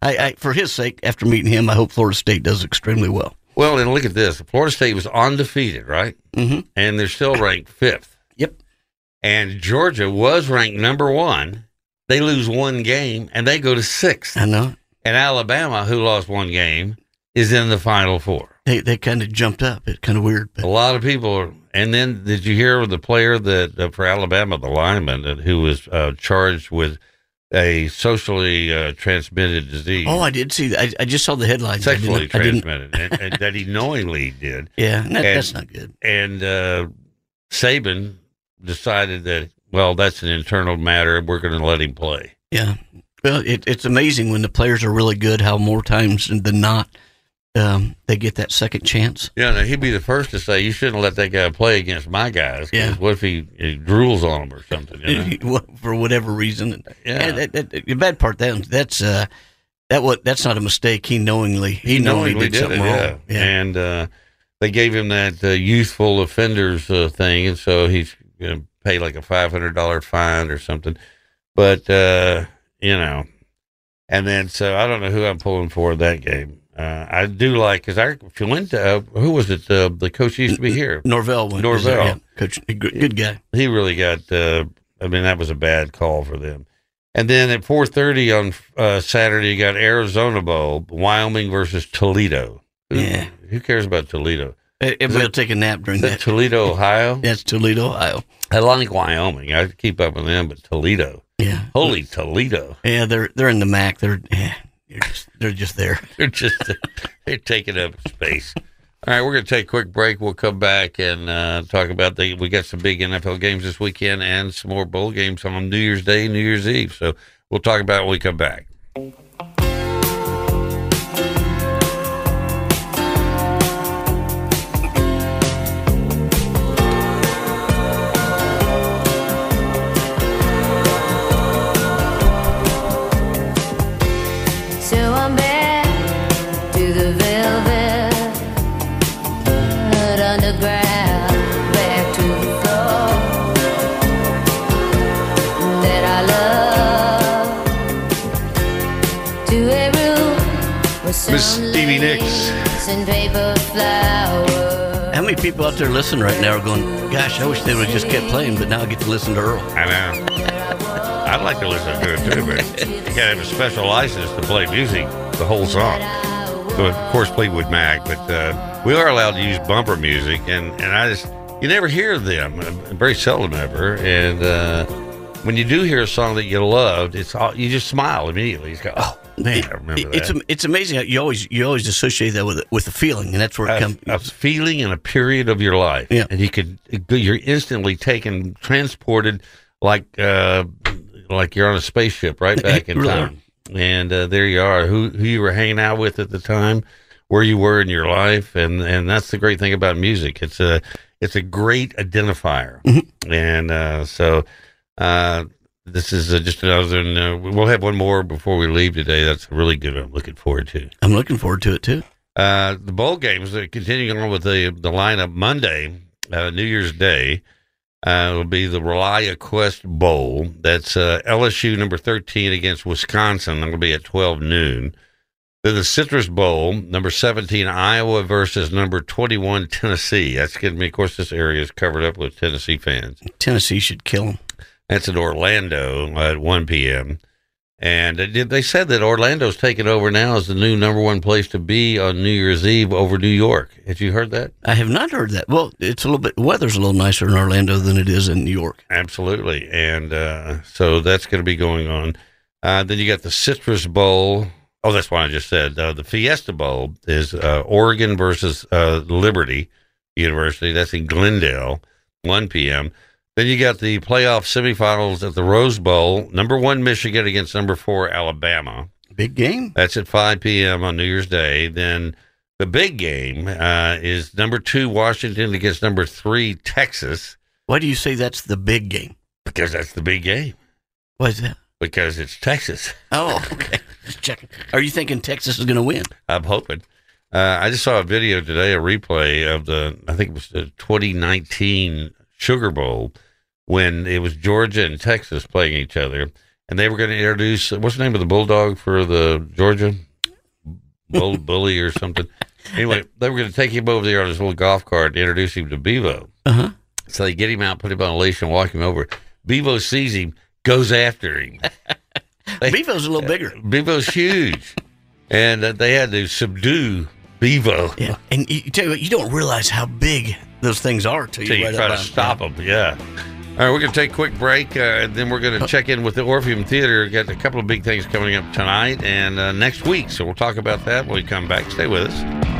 I, I for his sake, after meeting him, I hope Florida State does extremely well. Well, and look at this. Florida State was undefeated, right? Mm-hmm. And they're still ranked fifth. Yep. And Georgia was ranked number one. They lose one game and they go to sixth. I know And Alabama, who lost one game, is in the final four. they they kind of jumped up. It's kind of weird, A lot of people. Are, and then did you hear of the player that uh, for Alabama, the lineman that, who was uh, charged with a socially uh, transmitted disease, oh, I did see that. I, I just saw the headlines. I sexually didn't, I didn't. transmitted, and, and that he knowingly did. Yeah, that, And- that's not good. and uh, Saban decided that well, that's an internal matter. We're going to let him play. Yeah. Well, it, it's amazing when the players are really good how more times than not um, they get that second chance. Yeah, now he'd be the first to say you shouldn't let that guy play against my guys. Yeah. What if he, he drools on them or something? You know? for whatever reason. Yeah. And that, that, the bad part that that's uh, that what that's not a mistake. He knowingly he, knowingly, did, something yeah. wrong. Yeah. And uh, they gave him that uh, youthful offenders uh, thing, and so he's going to pay like a five hundred dollar fine or something. But uh, you know, and then so I don't know who I'm pulling for that game. Uh, I do like because I Fuente, uh, who was it? Uh, the coach used to be here. Norvell went. was there, Norvell. yeah. coach, good, guy. He really got. Uh, I mean, that was a bad call for them. And then at 4:30 on uh, Saturday, you got Arizona Bowl, Wyoming versus Toledo. Who, Yeah. who cares about Toledo? Everybody will take a nap during that that. Toledo, Ohio? That's Toledo, Ohio. I like Wyoming. I keep up with them, but Toledo, Yeah. holy Toledo, Yeah, they're they're in the MAC. They're yeah, they're just they're just there. they're just they're taking up space. All right, we're going to take a quick break. We'll come back and uh, talk about the. We got some big NFL games this weekend and some more bowl games on New Year's Day, New Year's Eve. So we'll talk about it when we come back. Stevie Nicks. lace and paper flowers. How many people out there listening right now are going, "Gosh, I wish they would have just kept playing," but now I get to listen to Earle. I know. I'd like to listen to it too, but you gotta have a special license to play music the whole song. So of course, Fleetwood Mac, but uh, we are allowed to use bumper music, and and I just you never hear them, uh, very seldom ever, and uh, when you do hear a song that you loved, it's all, you just smile immediately. You go, oh man, I remember It's that. am- it's amazing how you always you always associate that with with a feeling, and that's where it a, comes. a feeling and a period of your life. Yeah. And you could, you're instantly taken, transported like, uh, like you're on a spaceship right back in Really. time. And uh, there you are, who, who you were hanging out with at the time, where you were in your life. And, and that's the great thing about music. It's a, it's a great identifier. Mm-hmm. And uh, so, uh, this is uh, just another, and, uh, we'll have one more before we leave today. That's really good. I'm looking forward to. I'm looking forward to it too. Uh, the bowl games are continuing on with the the lineup Monday, uh, New Year's Day. Uh, will be the ReliaQuest Bowl. That's uh, LSU number thirteen against Wisconsin. That'll be at twelve noon. Then the Citrus Bowl, number 17, Iowa versus number 21, Tennessee. That's going to be, of course, this area is covered up with Tennessee fans. Tennessee should kill them. That's in Orlando at 1 p.m. And they said that Orlando's taken over now as the new number one place to be on New Year's Eve over New York. Have you heard that? I have not heard that. Well, it's a little bit. Weather's a little nicer in Orlando than it is in New York. Absolutely. And uh, so that's going to be going on. Uh, then you got the Citrus Bowl. Oh, that's what I just said. Uh, the Fiesta Bowl is uh, Oregon versus uh, Liberty University. That's in Glendale, 1 p.m. Then you got the playoff semifinals at the Rose Bowl. Number one, Michigan against number four, Alabama. Big game. That's at 5 p.m. on New Year's Day. Then the big game uh, is number two, Washington against number three, Texas, Why do you say that's the big game? because that's the big game. Why is that? Because it's Texas. Oh, okay. Just checking. Are you thinking Texas is going to win? I'm hoping. Uh, I just saw a video today, a replay of the, I think it was the 2019 Sugar Bowl when it was Georgia and Texas playing each other. And they were going to introduce, what's the name of the bulldog for the Georgia? Bull, bully or something. Anyway, they were going to take him over there on his little golf cart and introduce him to Bevo. Uh huh. So they get him out, put him on a leash, and walk him over. Bevo sees him, goes after him. They- Bevo's a little bigger. Bevo's huge, and uh, they had to subdue Bevo. Yeah, and you, you tell you what, you don't realize how big those things are till you, you right try to stop them. Yeah. All right, we're going to take a quick break, uh, and then we're going to check in with the Orpheum Theater. Got a couple of big things coming up tonight and uh, next week, so we'll talk about that when we come back. Stay with us.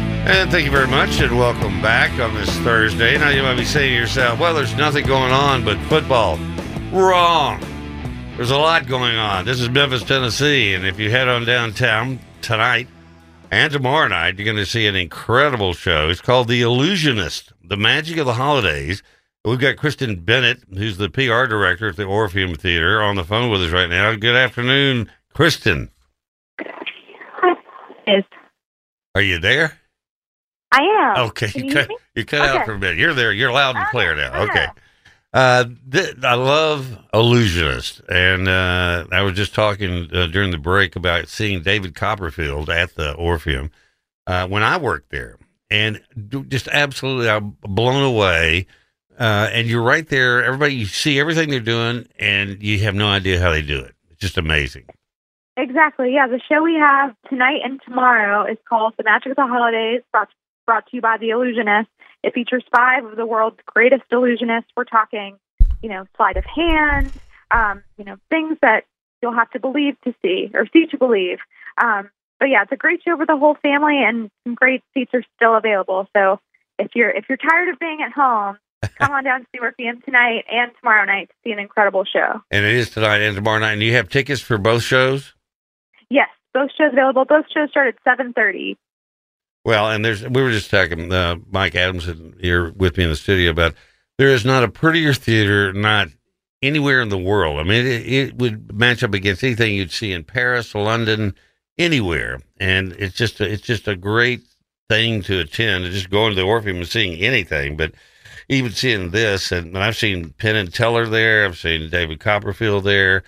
And thank you very much, and welcome back on this Thursday. Now you might be saying to yourself, "Well, there's nothing going on but football." Wrong. There's a lot going on. This is Memphis, Tennessee, and if you head on downtown tonight and tomorrow night, you're going to see an incredible show. It's called The Illusionist: The Magic of the Holidays. We've got Kristen Bennett, who's the PR director at the Orpheum Theater, on the phone with us right now. Good afternoon, Kristen. Yes, Are you there? I am. Okay, Can you cut, you cut out for a minute. You're there. You're loud and clear now. Ah, Okay. Uh, th- I love Illusionist, and uh, I was just talking uh, during the break about seeing David Copperfield at the Orpheum uh, when I worked there, and d- just absolutely I'm blown away. Uh, and you're right there. Everybody, you see everything they're doing, and you have no idea how they do it. It's just amazing. Exactly. Yeah, the show we have tonight and tomorrow is called The Magic of the Holidays, brought brought to you by The Illusionist. It features five of the world's greatest illusionists. We're talking, you know, sleight of hand, um, you know, things that you'll have to believe to see or see to believe. Um, but yeah, it's a great show for the whole family, and some great seats are still available. So if you're if you're tired of being at home, come on down to the Orpheum tonight and tomorrow night to see an incredible show. And it is tonight and tomorrow night. And you have tickets for both shows. Yes, both shows available. Both shows start at seven thirty. Well, and there's we were just talking, uh, Mike Adamson here with me in the studio about there is not a prettier theater, not anywhere in the world. I mean, it, it would match up against anything you'd see in Paris, London, anywhere, and it's just a, it's just a great thing to attend. Just going to the Orpheum and seeing anything, but even seeing this, and I've seen Penn and Teller there, I've seen David Copperfield there,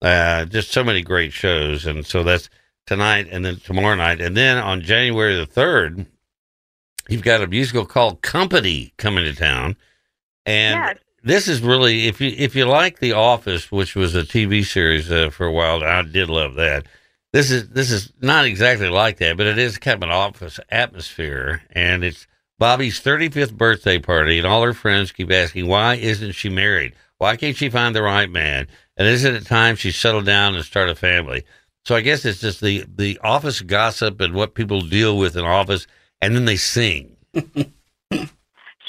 uh, just so many great shows, and so that's tonight and then tomorrow night. And then on January the 3rd, you've got a musical called Company coming to town. And Yes. this is really, if you, if you like The Office, which was a TV series uh, for a while, I did love that. This is, this is not exactly like that, but it is kind of an office atmosphere. And it's Bobby's 35th birthday party, and all her friends keep asking, why isn't she married? Why can't she find the right man? And isn't it time she settled down and start a family? So I guess it's just the the office gossip and what people deal with in office, and then they sing.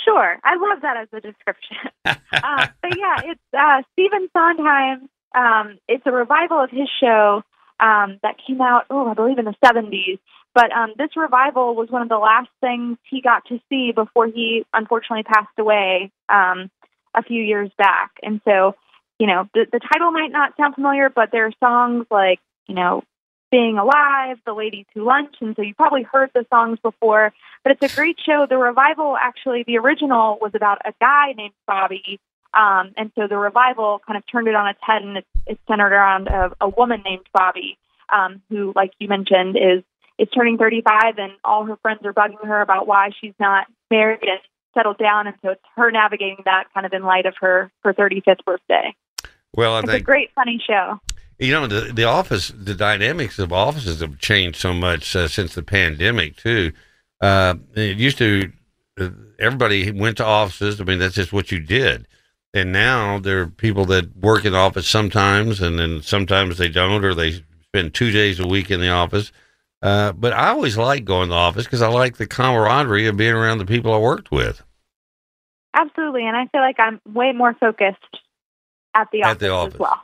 Sure, I love that as a description. uh, but yeah, it's uh, Stephen Sondheim. Um, it's a revival of his show um, that came out, oh, I believe in the 70s. But um, this revival was one of the last things he got to see before he unfortunately passed away um, a few years back. And so, you know, the, the title might not sound familiar, but there are songs like, you know, Being Alive, The Ladies Who Lunch. And so you probably heard the songs before, but it's a great show. The revival, actually, the original was about a guy named Bobby. Um, and so the revival kind of turned it on its head and it's, it's centered around a, a woman named Bobby, um, who, like you mentioned, is is turning 35 and all her friends are bugging her about why she's not married and settled down and so it's her navigating that kind of in light of her her 35th birthday Well, I it's a great funny show you know the the office, the dynamics of offices have changed so much uh, since the pandemic too. Uh, it used to uh, everybody went to offices. I mean, that's just what you did. And now there are people that work in the office sometimes, and then sometimes they don't, or they spend two days a week in the office. Uh, but I always like going to the office because I like the camaraderie of being around the people I worked with. absolutely and i feel like i'm way more focused at the At office, the office. as well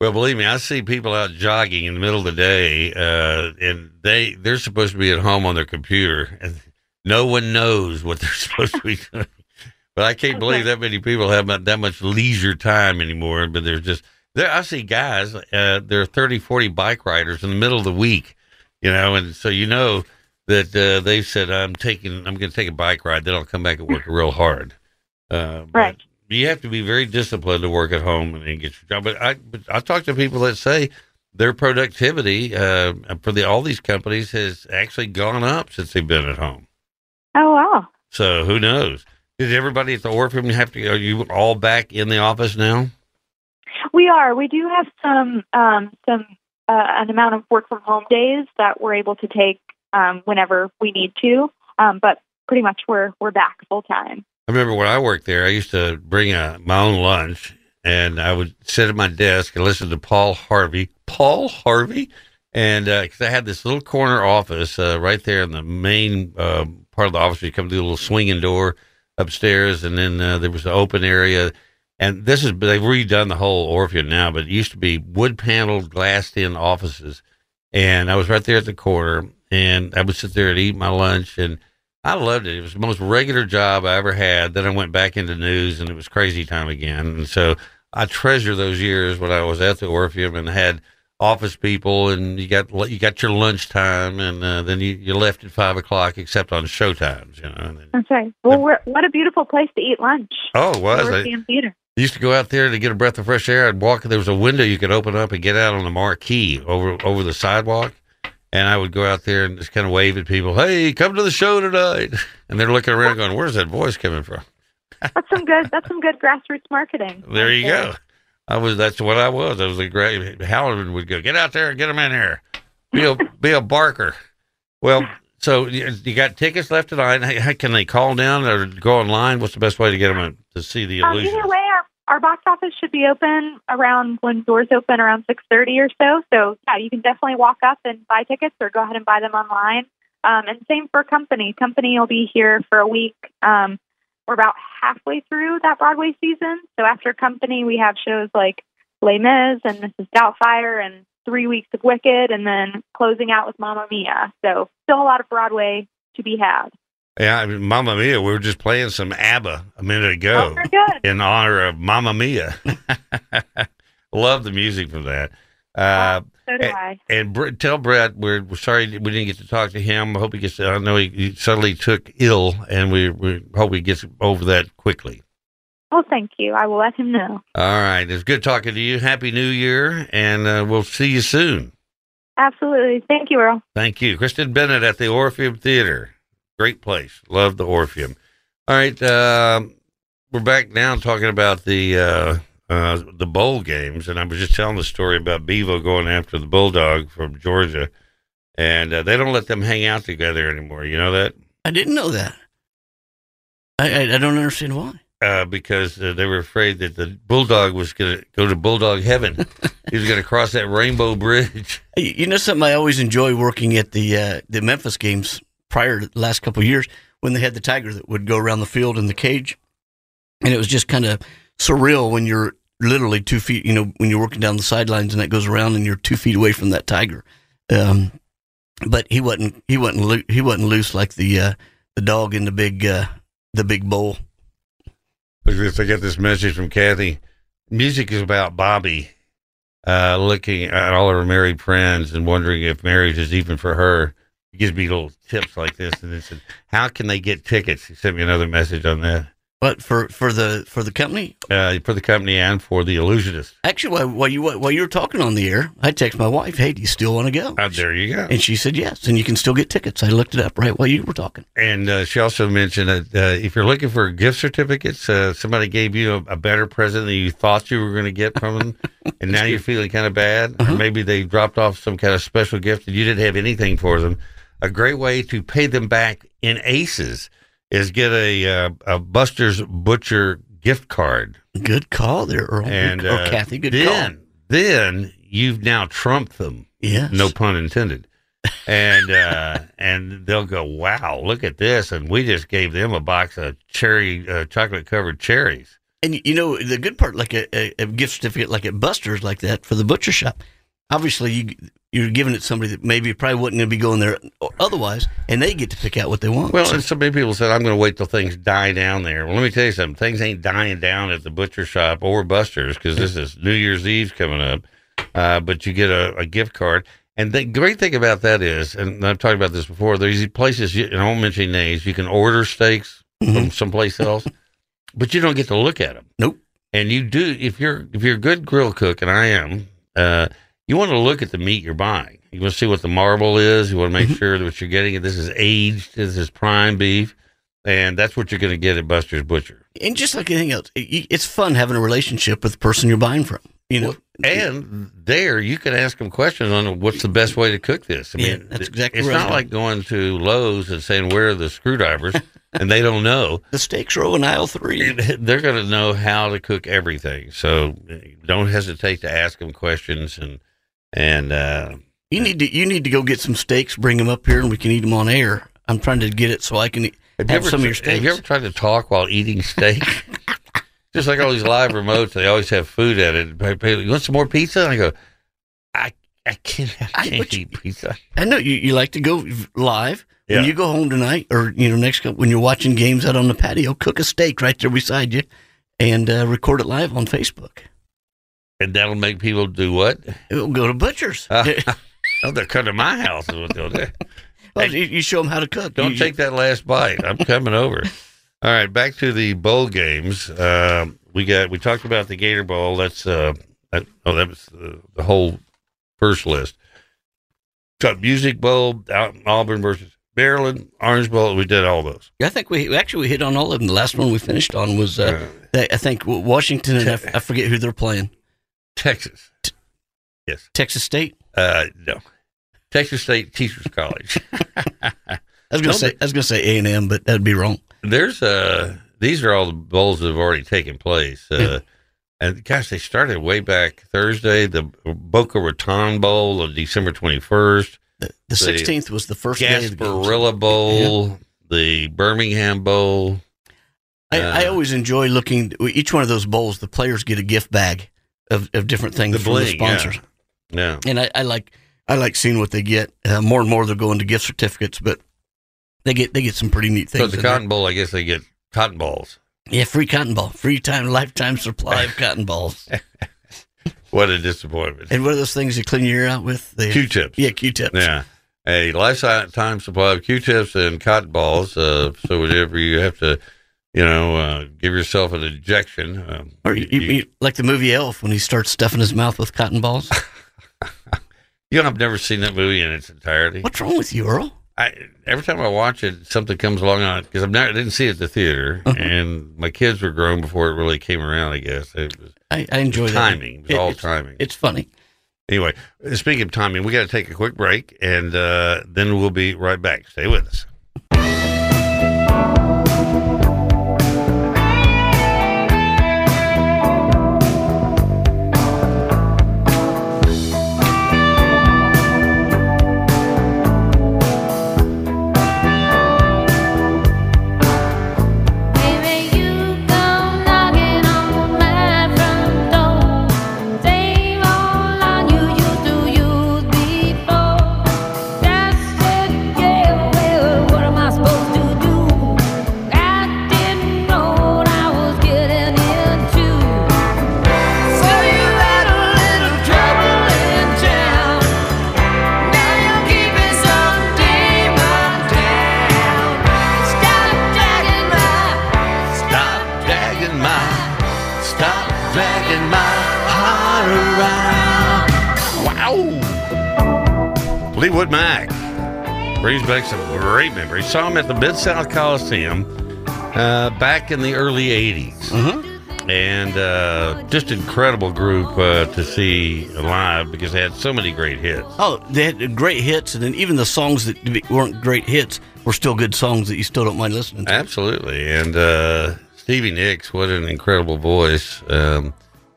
Well, believe me, I see people out jogging in the middle of the day, uh, and they they're supposed to be at home on their computer, and no one knows what they're supposed to be doing. But I can't believe that many people have that that much leisure time anymore. But there's just there. I see guys, uh, there are 30, 40 bike riders in the middle of the week, you know, and so you know that uh, they've said, "I'm taking, I'm going to take a bike ride, then I'll come back and work real hard." Uh, Right. You have to be very disciplined to work at home and get your job. But I, but I talk to people that say their productivity uh, for the all these companies has actually gone up since they've been at home. oh wow So who knows? Did everybody at the Orpheum have to? Are you all back in the office now? We are. We do have some um, some uh, an amount of work from home days that we're able to take um, whenever we need to, um, but pretty much we're we're back full time. I remember when I worked there, I used to bring a, my own lunch and I would sit at my desk and listen to Paul Harvey. Paul Harvey? And because I had this little corner office uh, right there in the main uh, part of the office, you come through a little swinging door upstairs, and then uh, there was an open area. And this is, they've redone the whole Orpheum now, but it used to be wood paneled, glassed in offices. And I was right there at the corner, and I would sit there and eat my lunch. And I loved it. It was the most regular job I ever had. Then I went back into news, and it was crazy time again. And so I treasure those years when I was at the Orpheum and had office people, and you got you got your lunchtime, and uh, then you, you left at five o'clock, except on show times, you know. Then, That's right. Well, we're, what a beautiful place to eat lunch. oh, it was The I Orpheum Theater. used to go out there to get a breath of fresh air. I'd walk. There was a window you could open up and get out on the marquee over over the sidewalk. And I would go out there and just kind of wave at people, "Hey, come to the show tonight!" And they're looking around, going, "Where's that voice coming from?" That's some good. That's some good grassroots marketing. There you go. I was. That's what I was. I was a great. Howard would go, "Get out there and get them in here." Be a be a barker. Well, so you you got tickets left tonight. Can they call down or go online? What's the best way to get them to see the Um, illusion? either way, our, our box office should be open around when doors open around six thirty or so. So yeah, you can definitely walk up and buy tickets, or go ahead and buy them online. Um, and same for company. Company will be here for a week. Um, we're about halfway through that Broadway season. So after company, we have shows like Les Mis and Mrs. Doubtfire, and three weeks of Wicked, and then closing out with Mamma Mia. So still a lot of Broadway to be had. Yeah, I mean, Mamma Mia. We were just playing some ABBA a minute ago Oh, in honor of Mamma Mia. Love the music from that. Uh, So do Eh, I. and Br- tell Brett we're, we're sorry we didn't get to talk to him. I hope he gets. I know he, he suddenly took ill, and we we hope he gets over that quickly. Well, thank you. I will let him know. All right, it's good talking to you. Happy New Year, and uh, we'll see you soon. Absolutely. Thank you, Earle. Thank you, Kristen Bennett at the Orpheum Theater. Great place. Love the Orpheum. All right, um we're back now talking about the uh, uh, the bowl games, and I was just telling the story about Bevo going after the bulldog from Georgia, and uh, they don't let them hang out together anymore. You know that I didn't know that. I I, I don't understand why. uh, because uh, they were afraid that the bulldog was going to go to bulldog heaven. he was going to cross that rainbow bridge. You know something I always enjoy working at the uh, the Memphis games prior to the last couple years when they had the tiger that would go around the field in the cage, and it was just kind of surreal when you're literally two feet. You know, when you're working down the sidelines and that goes around, and you're two feet away from that tiger. Um, but he wasn't. He wasn't. Loo- he wasn't loose like the uh, the dog in the big uh, the big bowl. Look at this. I got this message from Kathy. Music is about Bobby uh, looking at all her married friends and wondering if marriage is even for her. He gives me little tips like this. And then said, How can they get tickets? He sent me another message on that But for for the for the company, uh, for the company and for the illusionist. actually, while, you while you were talking on the air, I text my wife, "Hey, do you still want to go?" Uh, there you go. And she said yes, and you can still get tickets. I looked it up right while you were talking. And uh, she also mentioned that uh, if you're looking for gift certificates, uh, somebody gave you a, a better present than you thought you were going to get from them, and now you're feeling kind of bad, or maybe they dropped off some kind of special gift and you didn't have anything for them. A great way to pay them back in aces is get a, uh, a Buster's Butcher gift card, Good call there, Earle. and or uh, Kathy. Good then call. then you've now trumped them. Yes. no pun intended. And uh, and they'll go, wow, look at this, and we just gave them a box of cherry uh, chocolate covered cherries. And you know the good part, like a, a, a gift certificate, like at Buster's, like that for the butcher shop. Obviously, you you're giving it somebody that maybe probably wouldn't be going there otherwise, and they get to pick out what they want. Well, So- and so many people said, I'm going to wait till things die down there. Well, let me tell you something. Things ain't dying down at the butcher shop or Buster's because this is New Year's Eve coming up. Uh, but you get a, a gift card. And the great thing about that is, and I've talked about this before, there's these places, you, and I won't mention names, you can order steaks from someplace else, but you don't get to look at them. Nope. And you do, if you're if you're a good grill cook, and I am, uh, you want to look at the meat you're buying. You want to see what the marble is. You want to make mm-hmm. sure that what you're getting, this is aged, this is prime beef, and that's what you're going to get at Buster's Butcher. and just like anything else, it's fun having a relationship with the person you're buying from. You know, And there, you can ask them questions on what's the best way to cook this. I Yeah, that's exactly right. It's right. not like going to Lowe's and saying where are the screwdrivers, and they don't know. the steaks are in aisle three. They're going to know how to cook everything. So eh, don't hesitate to ask them questions and and uh, You need to you need to go get some steaks, bring them up here, and we can eat them on air. I'm trying to get it so I can eat, Have, have, you ever, some of your steaks. Have you ever tried to talk while eating steak? Just like all these live remotes, they always have food at it. You want some more pizza? I go, I I can't, I I- can't but you- eat pizza. I know you, you like to go live. Yeah. When you go home tonight, or you know, next when you're watching games out on the patio, cook a steak right there beside you, and uh, record it live on Facebook. And that'll make people do what? It'll go to butchers. Uh, oh, they're to my house is what they'll do. Well, you, you show them how to cook. Don't You- take that last bite. I'm coming over. All right, back to the bowl games. Um, we got we talked about the Gator Bowl. That's uh, that, oh, that was the, the whole first list. Got Music Bowl, out in Auburn versus Maryland, Orange Bowl. We did all those. I think we actually we hit on all of them. The last one we finished on was uh, I think Washington and I forget who they're playing. Texas, yes, Texas State. uh, no, Texas State Teachers College. I was gonna say I was gonna say A and M, but that'd be wrong. There's uh these are all the bowls that have already taken place. Uh, and gosh, they started way back Thursday. The Boca Raton Bowl on December 21st, The The sixteenth was the first day of the games. Gasparilla Bowl, the Birmingham Bowl. I, I Uh, always enjoy looking each one of those bowls. The players get a gift bag of, of different things The from the bling, yeah. sponsors, Yeah, and I, I like I like seeing what they get. Uh, more and more they're going to gift certificates, but they get they get some pretty neat things. so the there. Cotton Bowl, I guess they get cotton balls. yeah, free cotton ball, free time lifetime supply of cotton balls, What a disappointment. and what are those things you clean your ear out with? The, Q-tips. yeah, Q-tips. Yeah. A lifetime supply of Q-tips and cotton balls. Uh, so whenever you have to, you know, uh, give yourself an injection, um, Or you, you, you- like the movie Elf when he starts stuffing his mouth with cotton balls. You know, I've never seen that movie in its entirety. What's wrong with you, Earle? I every time I watch it, something comes along on it because I'm not. I didn't see it at the theater, Uh-huh. and my kids were grown before it really came around. I guess it was I, I enjoy that. timing. It was all it's, timing. It's funny. anyway, speaking of timing, we got to take a quick break, and uh, then we'll be right back. Stay with us. Fleetwood Mac brings back some great memories. Saw him at the Mid South Coliseum uh, back in the early '80s, and uh, just incredible group uh, to see live because they had so many great hits. Oh, they had great hits, and then even the songs that weren't great hits were still good songs that you still don't mind listening to. Absolutely, and uh, Stevie Nicks, what an incredible voice! Um,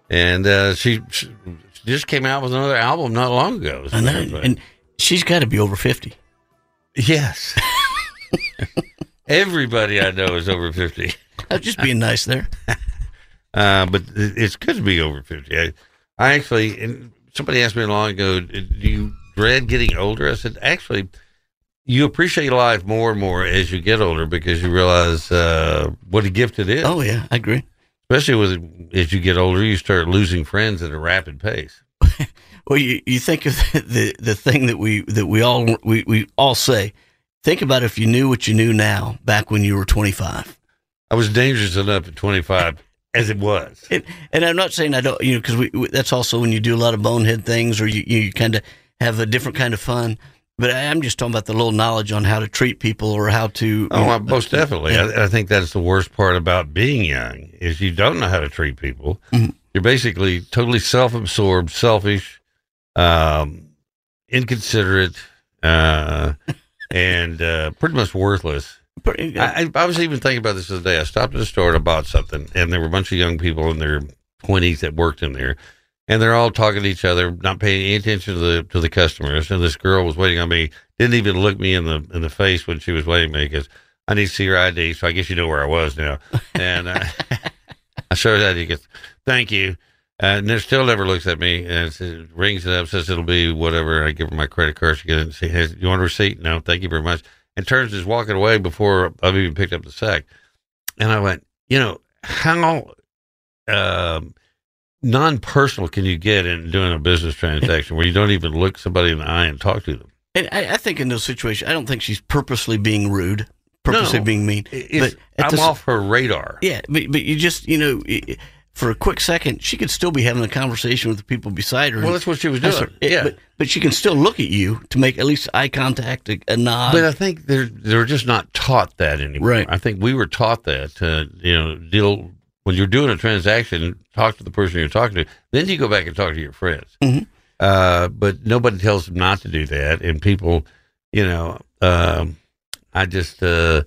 and uh, she, she just came out with another album not long ago. I know, and she's got to be over fifty. yes, everybody I know is over fifty. I was just being nice there. Uh, but it- it's good to be over 50. I, I actually, and somebody asked me long ago, do you dread getting older? I said, actually, you appreciate life more and more as you get older because you realize uh, what a gift it is. Oh yeah, I agree. Especially with as you get older, you start losing friends at a rapid pace. Well, you, you think of the the thing that we that we all we, we all say. Think about if you knew what you knew now back when you were twenty five. I was dangerous enough at 25 as it was. And, and I'm not saying I don't, you know, because we, we, that's also when you do a lot of bonehead things or you, you kind of have a different kind of fun. But I- I'm just talking about the little knowledge on how to treat people or how to. Oh, know, uh, most definitely. Yeah. I, I think that's the worst part about being young is you don't know how to treat people. Mhm. You're basically totally self-absorbed, selfish, um, inconsiderate, uh, and uh, pretty much worthless. pretty- I, I I was even thinking about this the other day. I stopped at a store and I bought something, and there were a bunch of young people in their twenties that worked in there, and they're all talking to each other, not paying any attention to the to the customers. And this girl was waiting on me, didn't even look me in the in the face when she was waiting on me because I need to see her ID. So I guess you know where I was now. And uh, I showed her that. He goes, "Thank you." And then still never looks at me and says, rings it up, says it'll be whatever. I give her my credit card. She gets it. Has, you want a receipt? No, thank you very much. And turns is walking away before I've even picked up the sack. And I went, you know, how um, non-personal can you get in doing a business transaction where you don't even look somebody in the eye and talk to them? and I, I think in those situations, I don't think she's purposely being rude, purposely No. being mean. At I'm the off her radar. Yeah, but but you just you know, for a quick second, she could still be having a conversation with the people beside her. Well, that's what she was doing. her- it- yeah. but but she can still look at you to make at least eye contact, a, a nod. But I think they're they're just not taught that anymore. Right. I think we were taught that to you know deal when you're doing a transaction, talk to the person you're talking to. Then you go back and talk to your friends. Mhm. Uh, but nobody tells them not to do that, and people, you know, um, I just uh,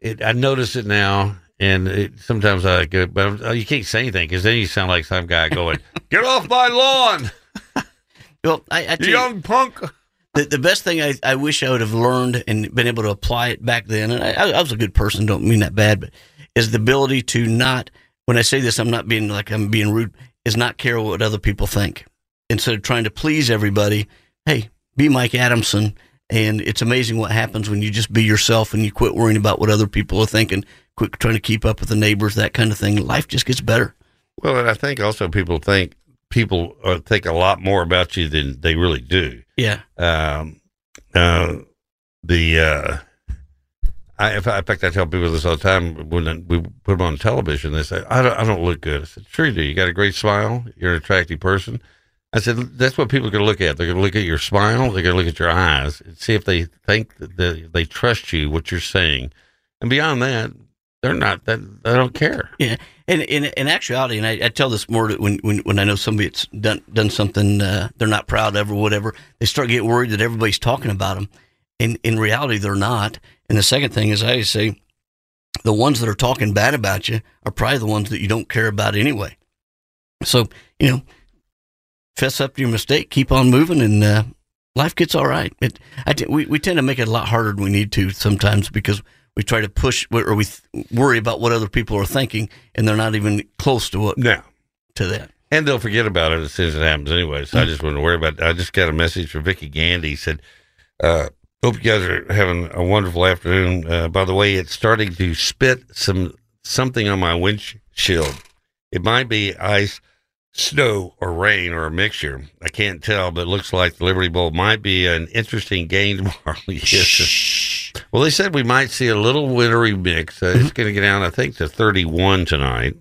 it, I notice it now. And it, sometimes I go, but I'm- oh, you can't say anything because then you sound like some guy going, "Get off my lawn, well, I, I you young punk!" the, the best thing I, I wish I would have learned and been able to apply it back then, and I, I was a good person, don't mean that bad, but is the ability to not, when I say this, I'm not being like I'm being rude, is not care what other people think. Instead of trying to please everybody, hey, be Mike Adamson. And it's amazing what happens when you just be yourself and you quit worrying about what other people are thinking, quit trying to keep up with the neighbors, that kind of thing. Life just gets better. Well, and I think also people think people uh, think a lot more about you than they really do. Yeah. Um, uh, the uh, I, if I, in fact, I tell people this all the time when we put them on television. They say, "I don't, I don't look good." I said, "Sure you do. You got a great smile. You're an attractive person." I said, "That's what people are going to look at. They're going to look at your smile. They're going to look at your eyes and see if they think that they, trust you, what you're saying, and beyond that, they're not. That they don't care." Yeah, and in actuality, and I, I tell this more when, when when I know somebody that's done done something uh, they're not proud of or whatever, they start getting worried that everybody's talking about them. In in reality, they're not. And the second thing is, I say, the ones that are talking bad about you are probably the ones that you don't care about anyway. So you know, fess up to your mistake, keep on moving, and uh, life gets all right. It, I t- we we tend to make it a lot harder than we need to sometimes because we try to push or we th- worry about what other people are thinking, and they're not even close to what No. to that. And they'll forget about it as soon as it happens anyway. So I just wouldn't worry about it. I just got a message from Vicky Gandy. He said, uh, hope you guys are having a wonderful afternoon. Uh, by the way, it's starting to spit some something on my windshield. It might be ice, snow, or rain, or a mixture. I can't tell, but it looks like the Liberty Bowl might be an interesting game tomorrow. Yes. Well, they said we might see a little wintry mix. Uh, It's going to get down, I think, to 31 tonight.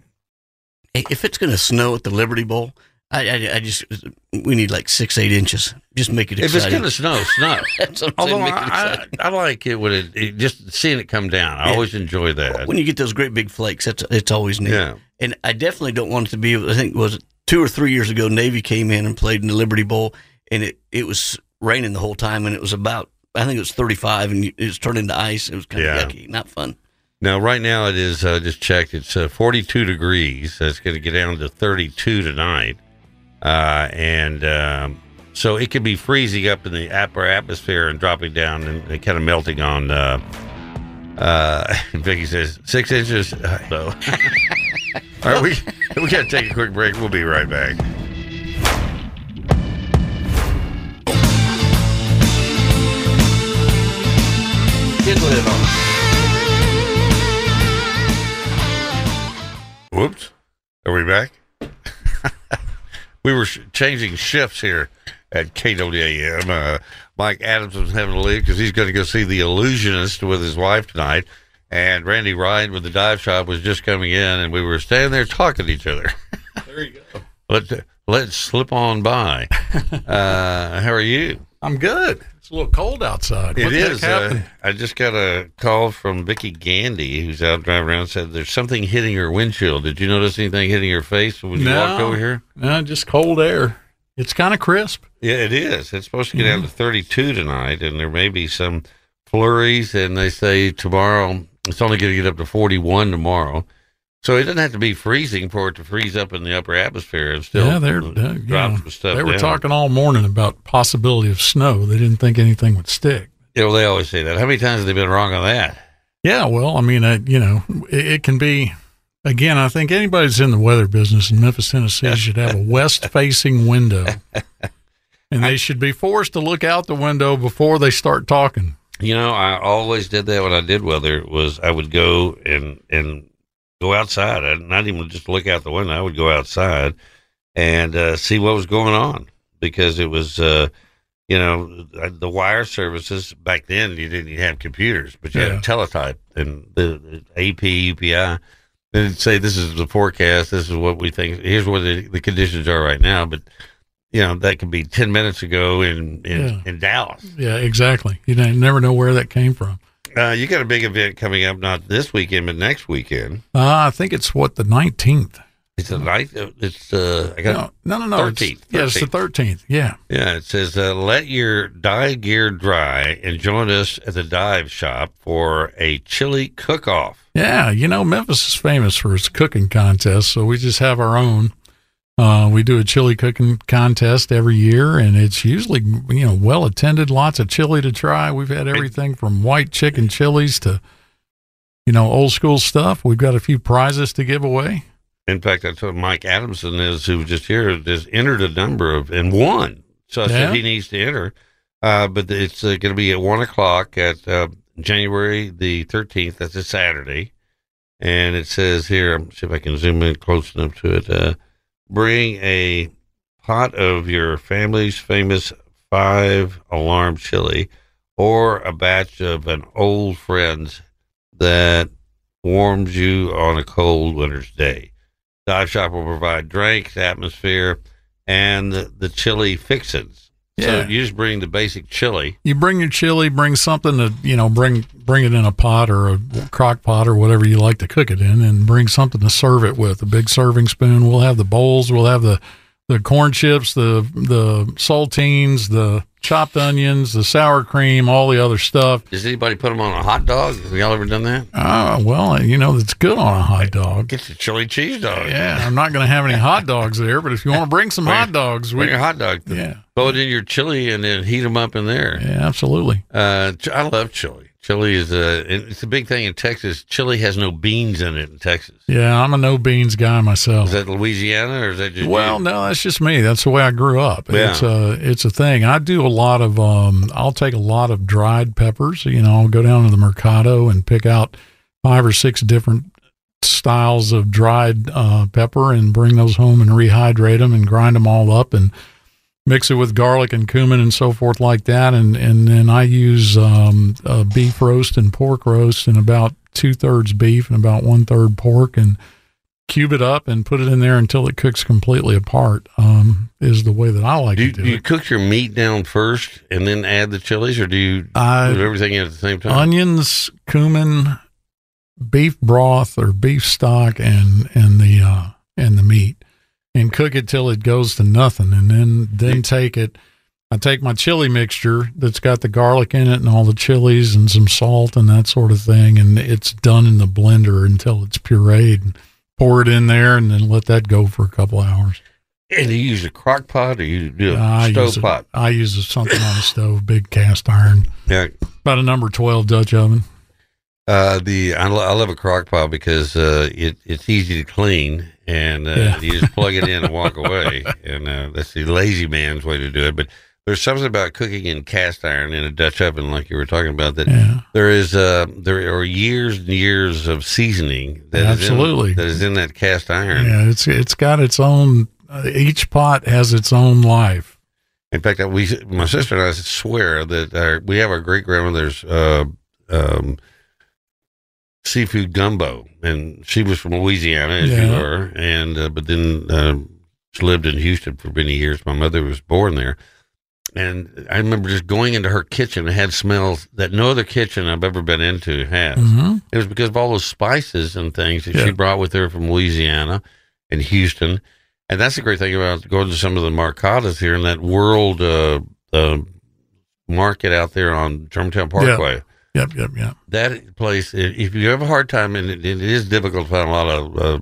If it's going to snow at the Liberty Bowl, I, I, I just we need like six eight inches. Just make it If it's going to snow, snow. Saying, Although I, I. Like it when it, it just seeing it come down. I Yeah. always enjoy that. when you get those great big flakes, that's it's always neat. Yeah. And I definitely don't want it to be. I think it was two or three years ago. Navy came in and played in the Liberty Bowl, and it it was raining the whole time, and it was about I think it was thirty five, and it was turned into ice. It was kind Yeah. of yucky, not fun. Now, right now it is. Uh, just checked. It's uh, 42 degrees. It's going to get down to 32 tonight, uh, and um, so it could be freezing up in the upper atmosphere and dropping down and, and kind of melting on. Uh, uh, Vicky says six inches. Uh, so, all right, we we got to take a quick break. We'll be right back. Whoops. Are we back? we were sh- changing shifts here at KWAM. Uh, Mike Adamson was having to leave because he's going to go see The Illusionist with his wife tonight. And Randy Wright with the dive shop was just coming in, and we were standing there talking to each other. There you go. Let let's slip on by. Uh, how are you? I'm good. It's a little cold outside. It what the. Uh. I just got a call from Vicky Gandy, who's out driving around. Said there's something hitting her windshield. Did you notice anything hitting your face when you walked over here? No, just cold air. It's kind of crisp. Yeah, it is. It's supposed to get down to 32 tonight, and there may be some flurries. And they say tomorrow it's only going to get up to 41 tomorrow. So it doesn't have to be freezing for it to freeze up in the upper atmosphere and still yeah, they're uh, drop know, some stuff. they were down. talking all morning about possibility of snow. They didn't think anything would stick. Yeah, know, they always say that. How many times have they been wrong on that? Yeah, well, I mean, uh, you know, it, it can be. Again, I think anybody's in the weather business in Memphis, Tennessee, should have a west-facing window, and they should be forced to look out the window before they start talking. You know, I always did that when I did weather. Was I would go and and go outside. I'd not even just look out the window. I would go outside and uh, see what was going on because it was, uh, you know, the wire services back then. You didn't have computers, but you Yeah. had a teletype and the, the AP, UPI. They'd say this is the forecast. This is what we think. Here's what the, the conditions are right now. But you know that could be ten minutes ago in in, Yeah. in Dallas. Yeah, exactly. You never know where that came from. Uh, you got a big event coming up, not this weekend, but next weekend. Uh, I think it's what the nineteenth. It's the ninth. uh, It's uh, I got No, no, no, no. it's- 13th, Yeah, it's the 13th. Yeah. yeah. It says uh, let your dive gear dry and join us at the dive shop for a chili cook-off. Yeah, you know, Memphis is famous for its cooking contests, so we just have our own. Uh, we do a chili cooking contest every year, and it's usually you know well attended. Lots of chili to try. We've had everything from white chicken chilies to you know old school stuff. We've got a few prizes to give away. In fact, I told Mike Adamson is who was just here just entered a number of and won. So I Yeah. said he needs to enter. Uh, but it's uh, going to be at one o'clock at uh, January the thirteenth. That's a Saturday, and it says here. See if I can zoom in close enough to it. Bring a pot of your family's famous five alarm chili, or a batch of an old friend's that warms you on a cold winter's day. Dive Shop will provide drinks, atmosphere, and the chili fixins. Yeah. So you just bring the basic chili. You bring your chili, bring something to you know bring bring it in a pot or a crock pot or whatever you like to cook it in, and bring something to serve it with. A big serving spoon. We'll have the bowls. We'll have the the corn chips, the the saltines, the chopped onions, the sour cream, all the other stuff. Does anybody put them on a hot dog? Have y'all ever done that? Ah, well, you know it's good on a hot dog. Get your chili cheese dog. Yeah, I'm not going to have any hot dogs there, but if you want to bring some Bring- hot dogs, Bring we your hot dog. yeah, Throw it in your chili and then heat them up in there. yeah, absolutely. Uh, I love chili. Chili is a, it's a big thing in Texas. Chili has no beans in it in Texas. Yeah, I'm a no beans guy myself. Is that Louisiana or is that just Well, you? no, that's just me. That's the way I grew up. Yeah. It's a it's a thing. I do a lot of um I'll take a lot of dried peppers, you know, I'll go down to the mercado and pick out five or six different styles of dried uh, pepper and bring those home and rehydrate them and grind them all up and mix it with garlic and cumin and so forth like that and and then I use um uh, beef roast and pork roast and about two thirds beef and about one third pork and cube it up and put it in there until it cooks completely apart. Um, is the way that I like Do to do it. do you it. cook your meat down first and then add the chilies, or do you I- put everything in at the same time? onions, cumin, beef broth or beef stock, and and the uh, and the meat, and cook it till it goes to nothing, and then then take it. I take my chili mixture that's got the garlic in it and all the chilies and some salt and that sort of thing, and it's done in the blender until it's pureed. And pour it in there, and then let that go for a couple hours. and you use a crock pot or you do a I stove a- pot? I use a- something on a stove, big cast iron, Yeah. about a number twelve Dutch oven. Uh, the I, lo- I love a crock pot because uh, it it's easy to clean and uh, Yeah. you just plug it in and walk away, and uh, that's the lazy man's way to do it. But there's something about cooking in cast iron in a Dutch oven, like you were talking about, that Yeah. there is uh, there are years and years of seasoning that is in- Absolutely. that is in that cast iron. Yeah, it's it's got its own. Uh, each pot has its own life. In fact, we, my sister and I swear that our, we have our great grandmother's uh, um, seafood gumbo, and she was from Louisiana, as you Yeah. are, and uh, but then uh, she lived in Houston for many years. My mother was born there, and I remember just going into her kitchen and had smells that no other kitchen I've ever been into has. hmm It was because of all those spices and things that Yeah. she brought with her from Louisiana and Houston. And that's the great thing about going to some of the mercados here in that world uh, uh, market out there on Germantown Parkway. Yep, yep, yep. That place, if you have a hard time, and it, it is difficult to find a lot of, uh,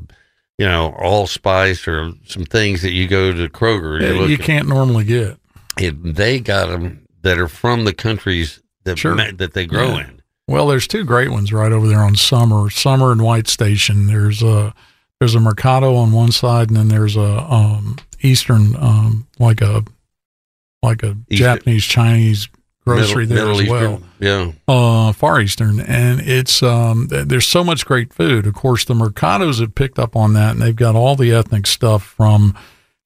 you know, allspice or some things that you go to Kroger Yeah, you look you at, can't normally get. it, they got them that are from the countries that Sure. ma- that they grow Yeah. in. Well, there's two great ones right over there on Summer, Summer and White Station. There's a there's a Mercado on one side, and then there's a um, Eastern, um, like a like a Eastern- Japanese Chinese grocery Middle- there Middle as well. Eastern, Yeah. uh, Far Eastern, and it's um, there's so much great food. Of course, the Mercados have picked up on that, and they've got all the ethnic stuff from,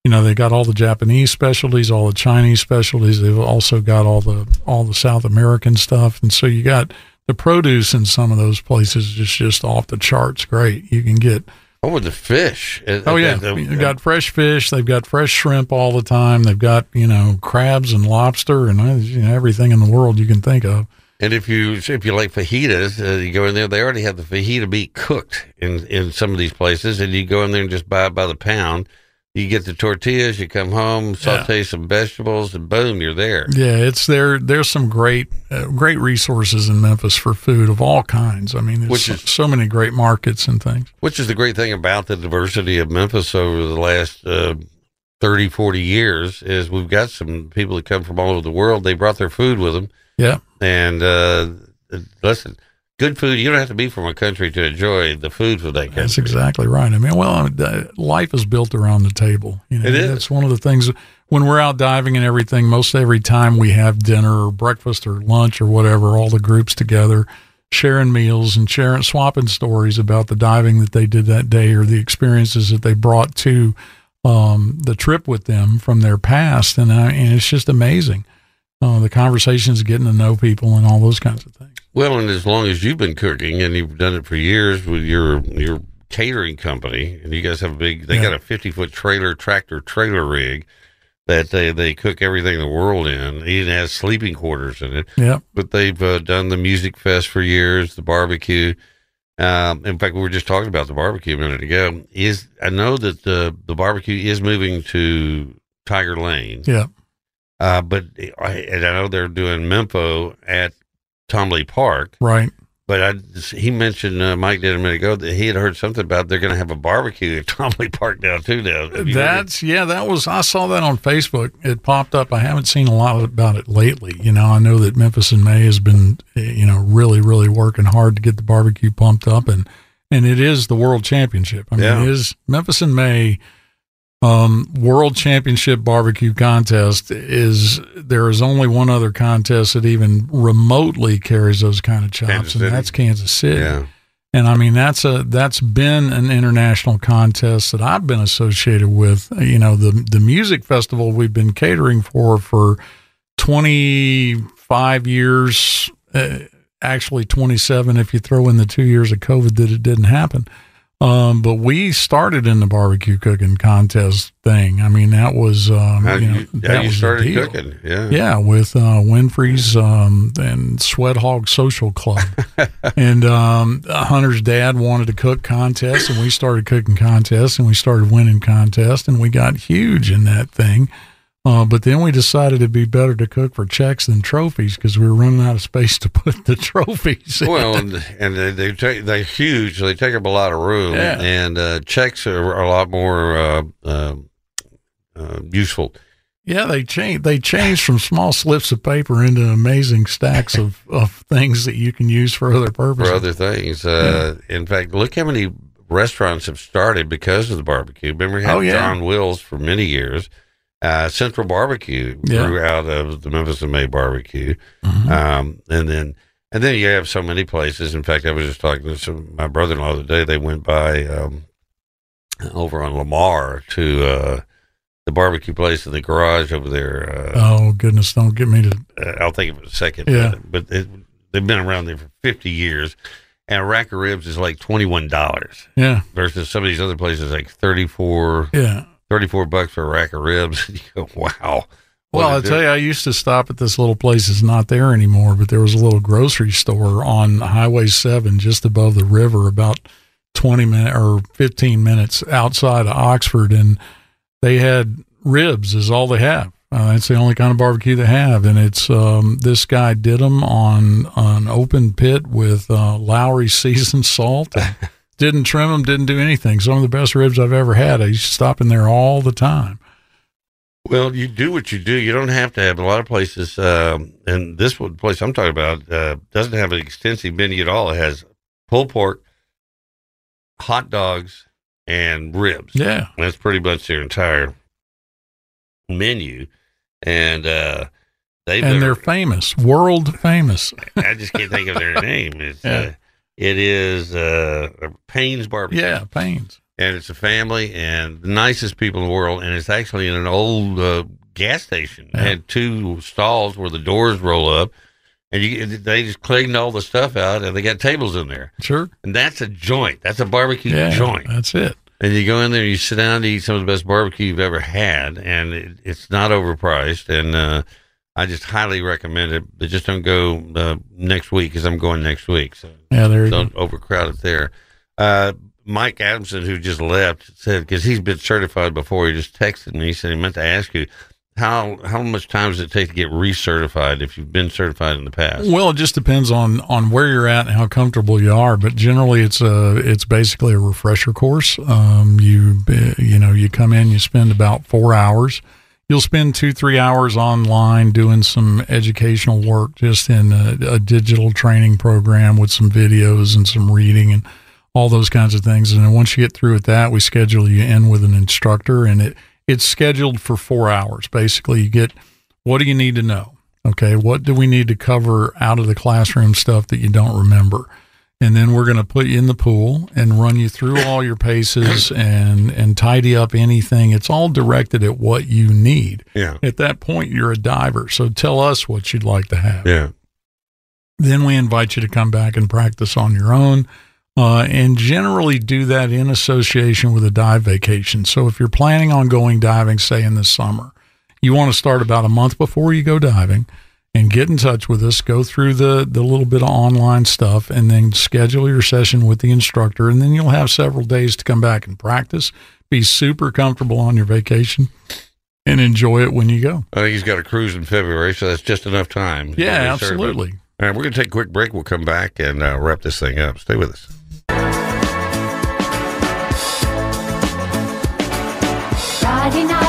you know, they got all the Japanese specialties, all the Chinese specialties. They've also got all the all the South American stuff, and so you got the produce in some of those places just just off the charts. Great, you can get. Oh, with the fish. Uh, Oh yeah, uh, uh, you got fresh fish. They've got fresh shrimp all the time. They've got you know crabs and lobster and uh, you know, everything in the world you can think of. And if you if you like fajitas, uh, you go in there. They already have the fajita meat cooked in in some of these places, and you go in there and just buy it by the pound. You get the tortillas. You come home, saute some vegetables, and boom, you're there. Yeah, it's there. There's some great, uh, great resources in Memphis for food of all kinds. I mean, there's Which so, is- so many great markets and things. Which is the great thing about the diversity of Memphis over the last uh, 30, 40 years is we've got some people that come from all over the world. They brought their food with them. Yeah, And uh, listen, good food. You don't have to be from a country to enjoy the food from that country. that's exactly right. I mean, well, I mean, life is built around the table. You know, It is. That's one of the things when we're out diving and everything. Most every time we have dinner or breakfast or lunch or whatever, all the groups together. Sharing meals and sharing, swapping stories about the diving that they did that day or the experiences that they brought to um, the trip with them from their past, and, I, and it's just amazing. Uh, the conversations, getting to know people, and all those kinds of things. Well, and as long as you've been cooking and you've done it for years with your your catering company, and you guys have a big, they Yeah. got a fifty foot trailer tractor trailer rig that they they cook everything in the world in. It even has sleeping quarters in it. Yeah. But they've uh, done the music fest for years, the barbecue. Um, in fact, we were just talking about the barbecue a minute ago. Is I know that the the barbecue is moving to Tiger Lane. Yeah. Uh, but I, and I know they're doing Mempho at Tom Lee Park. Right. But I, he mentioned uh, Mike did a minute ago that he had heard something about they're going to have a barbecue at Tom Lee Park now too. Now Have you heard That's yeah, that was I saw that on Facebook. It popped up. I haven't seen a lot about it lately. You know, I know that Memphis in May has been eh, you know really really working hard to get the barbecue pumped up and and it is the world championship. I mean, Yeah. it is Memphis in May um, world championship barbecue contest is there is only one other contest that even remotely carries those kind of chops, and that's Kansas City. Yeah. And I mean that's a that's been an international contest that I've been associated with. You know, the the music festival we've been catering for for 25 years, uh, actually 27 if you throw in the 2 years of COVID that it didn't happen. Um, but we started in the barbecue cooking contest thing. I mean, that was um, you know, you, how that you was started cooking? Yeah. Yeah, with uh, Winfrey's um, and Sweat Hog Social Club, and um, Hunter's dad wanted to cook contests, and we started cooking contests, and we started winning contests, and we got huge in that thing. Uh, but then we decided it'd be better to cook for checks than trophies because we were running out of space to put the trophies. in. Well, and, and they, they take, they're huge. They take up a lot of room, Yeah. and uh, checks are, a lot more uh, uh, uh, useful. yeah, they change. They changed from small slips of paper into amazing stacks of, of things that you can use for other purposes. for other things. Uh, In fact, look how many restaurants have started because of the barbecue. Remember, we had Oh, yeah. John Wills for many years. Uh, Central Barbecue Yeah. grew out of the Memphis in May Barbecue, Mhm. um, and then and then you have so many places. In fact, I was just talking to some, my brother-in-law the other day. They went by um, over on Lamar to uh, the barbecue place in the garage over there. Uh, oh goodness! Don't get me to. uh, I'll think of it a second. Yeah. But, it, they've been around there for 50 years. And a rack of ribs is like $21 Yeah, versus some of these other places like 34, yeah. 34 bucks for a rack of ribs. wow. Well, I tell you, I used to stop at this little place. It's not there anymore, but there was a little grocery store on Highway Seven, just above the river, about twenty minutes or fifteen minutes outside of Oxford, and they had ribs. Is all they have. Uh, that's the only kind of barbecue they have, and it's um, this guy did them on an open pit with uh, Lawry seasoned salt. And didn't trim them, didn't do anything. Some of the best ribs I've ever had. I used to stop in there all the time. Well, you do what you do. You don't have to have a lot of places. Um, and this one place I'm talking about uh, doesn't have an extensive menu at all. It has pulled pork, hot dogs, and ribs. Yeah. That's pretty much their entire menu. And uh, they've and they're famous, world famous. I just can't think of their name. It's Yeah. uh, it is uh, Payne's Barbecue. Yeah, Payne's. and it's a family and the nicest people in the world. And it's actually in an old uh, gas station. It had two stalls where the doors roll up, and you they just cleaned all the stuff out, and they got tables in there. Sure. And that's a joint. That's a barbecue Yeah, joint. that's it. And you go in there, you sit down to eat some of the best barbecue you've ever had, and it, it's not overpriced. And uh, I just highly recommend it. But just don't go uh, next week because I'm going next week, so Yeah, there go. don't overcrowd it there. Uh, Mike Adamson, who just left, said because he's been certified before, he just texted me. He said he meant to ask you how how much time does it take to get recertified if you've been certified in the past? Well, it just depends on on where you're at and how comfortable you are. But generally, it's a it's basically a refresher course. Um, you you know you come in, you spend about four hours. You'll spend two three hours online doing some educational work, just in a, a digital training program with some videos and some reading and all those kinds of things. And then once you get through with that, we schedule you in with an instructor, and it it's scheduled for four hours. Basically, you get what do you need to know? Okay, what do we need to cover out of the classroom stuff that you don't remember? And then we're going to put you in the pool and run you through all your paces and and tidy up anything. It's all directed at what you need. Yeah, At that point, you're a diver, so tell us what you'd like to have. yeah. Then we invite you to come back and practice on your own. Uh, and generally do that in association with a dive vacation. So if you're planning on going diving, say in the summer, you want to start about a month before you go diving and get in touch with us, go through the, the little bit of online stuff, and then schedule your session with the instructor. And then you'll have several days to come back and practice, be super comfortable on your vacation, and enjoy it when you go. I think he's got a cruise in February, so that's just enough time. to Yeah, get certified. absolutely. All right, we're going to take a quick break. We'll come back and uh, wrap this thing up. Stay with us. Friday night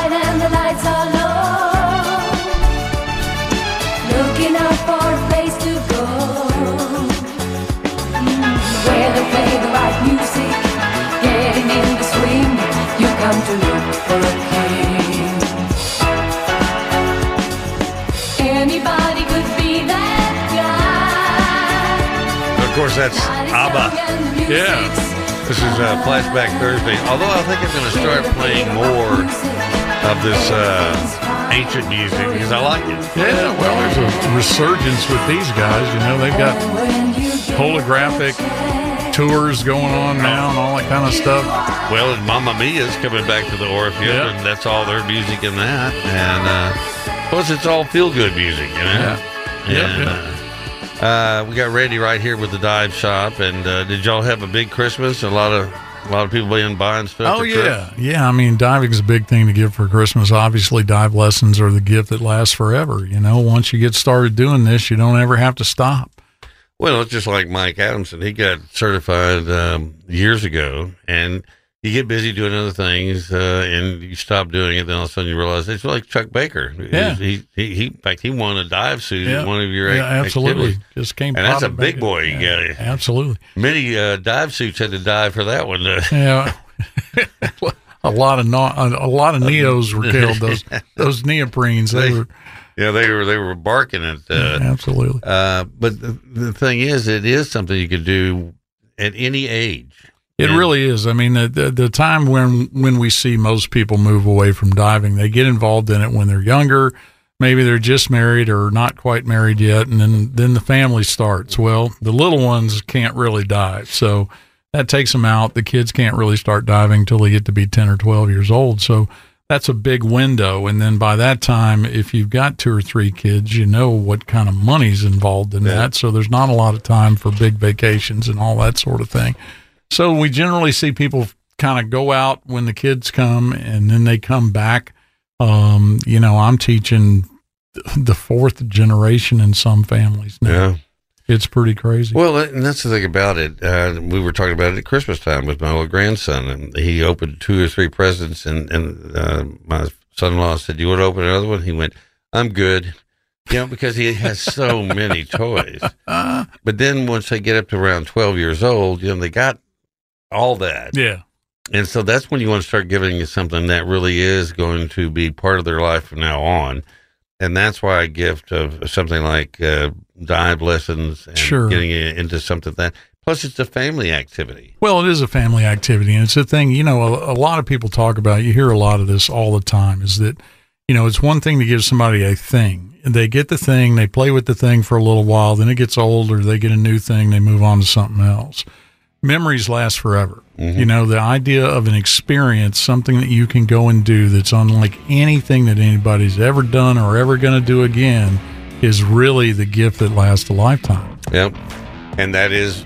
that's ABBA. Yeah. This is uh, Flashback Thursday. Although I think I'm going to start playing more of this uh, ancient music because I like it. Yeah, well, there's a resurgence with these guys. You know, they've got holographic tours going on now and all that kind of stuff. Well, and Mamma Mia's coming back to the Orpheum, Yeah. and that's all their music in that. And uh, plus, it's all feel good music, you know. Yeah. Yeah, And, yeah. Uh, uh, we got Randy right here with the dive shop. And uh, did y'all have a big Christmas? A lot of a lot of people being buying stuff. Oh yeah, yeah. I mean, diving's a big thing to give for Christmas. Obviously, dive lessons are the gift that lasts forever. You know, once you get started doing this, you don't ever have to stop. Well, it's just like Mike Adamson. He got certified um, years ago, and you get busy doing other things, uh, and you stop doing it. Then all of a sudden, you realize it's like Chuck Baker. Yeah. he, he, he in fact, he won a dive suit Yeah, one of your yeah, absolutely. activities. Just came, And that's a big boy you Yeah, got. Absolutely. Many uh, dive suits had to dive for that one. Yeah. a lot of no, a lot of neos were killed. Those those neoprenes. They They- were yeah, they were they were barking at. Uh, absolutely. uh, but the, the thing is, it is something you could do at any age. It really is. I mean, the, the the time when when we see most people move away from diving, they get involved in it when they're younger. Maybe they're just married or not quite married yet, and then then the family starts. Well, the little ones can't really dive, so that takes them out. The kids can't really start diving till they get to be ten or twelve years old. So that's a big window. And then by that time, if you've got two or three kids, you know what kind of money's involved in Yeah. that. So there's not a lot of time for big vacations and all that sort of thing. So we generally see people kind of go out when the kids come and then they come back. Um, you know, I'm teaching the fourth generation in some families now. Yeah. It's pretty crazy. Well, and that's the thing about it. Uh, we were talking about it at Christmas time with my little grandson, and he opened two or three presents, and and uh, my son-in-law said, "You want to open another one?" He went, "I'm good," you know, because he has so many toys. But then once they get up to around twelve years old, you know, they got all that, yeah. and so that's when you want to start giving something that really is going to be part of their life from now on. And that's why a gift of something like uh, dive lessons and Sure. getting into something that. Plus, it's a family activity. Well, it is a family activity, and it's a thing. You know, a, a lot of people talk about. You hear a lot of this all the time. Is that you know, it's one thing to give somebody a thing. They get the thing, they play with the thing for a little while, then it gets old, or they get a new thing, they move on to something else. Memories last forever. Mm-hmm. You know, the idea of an experience, something that you can go and do that's unlike anything that anybody's ever done or ever going to do again, is really the gift that lasts a lifetime. Yep. And that is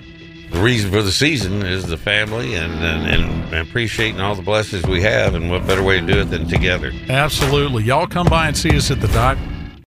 the reason for the season is the family and, and, and appreciating all the blessings we have. And what better way to do it than together? Absolutely. Y'all come by and see us at the dive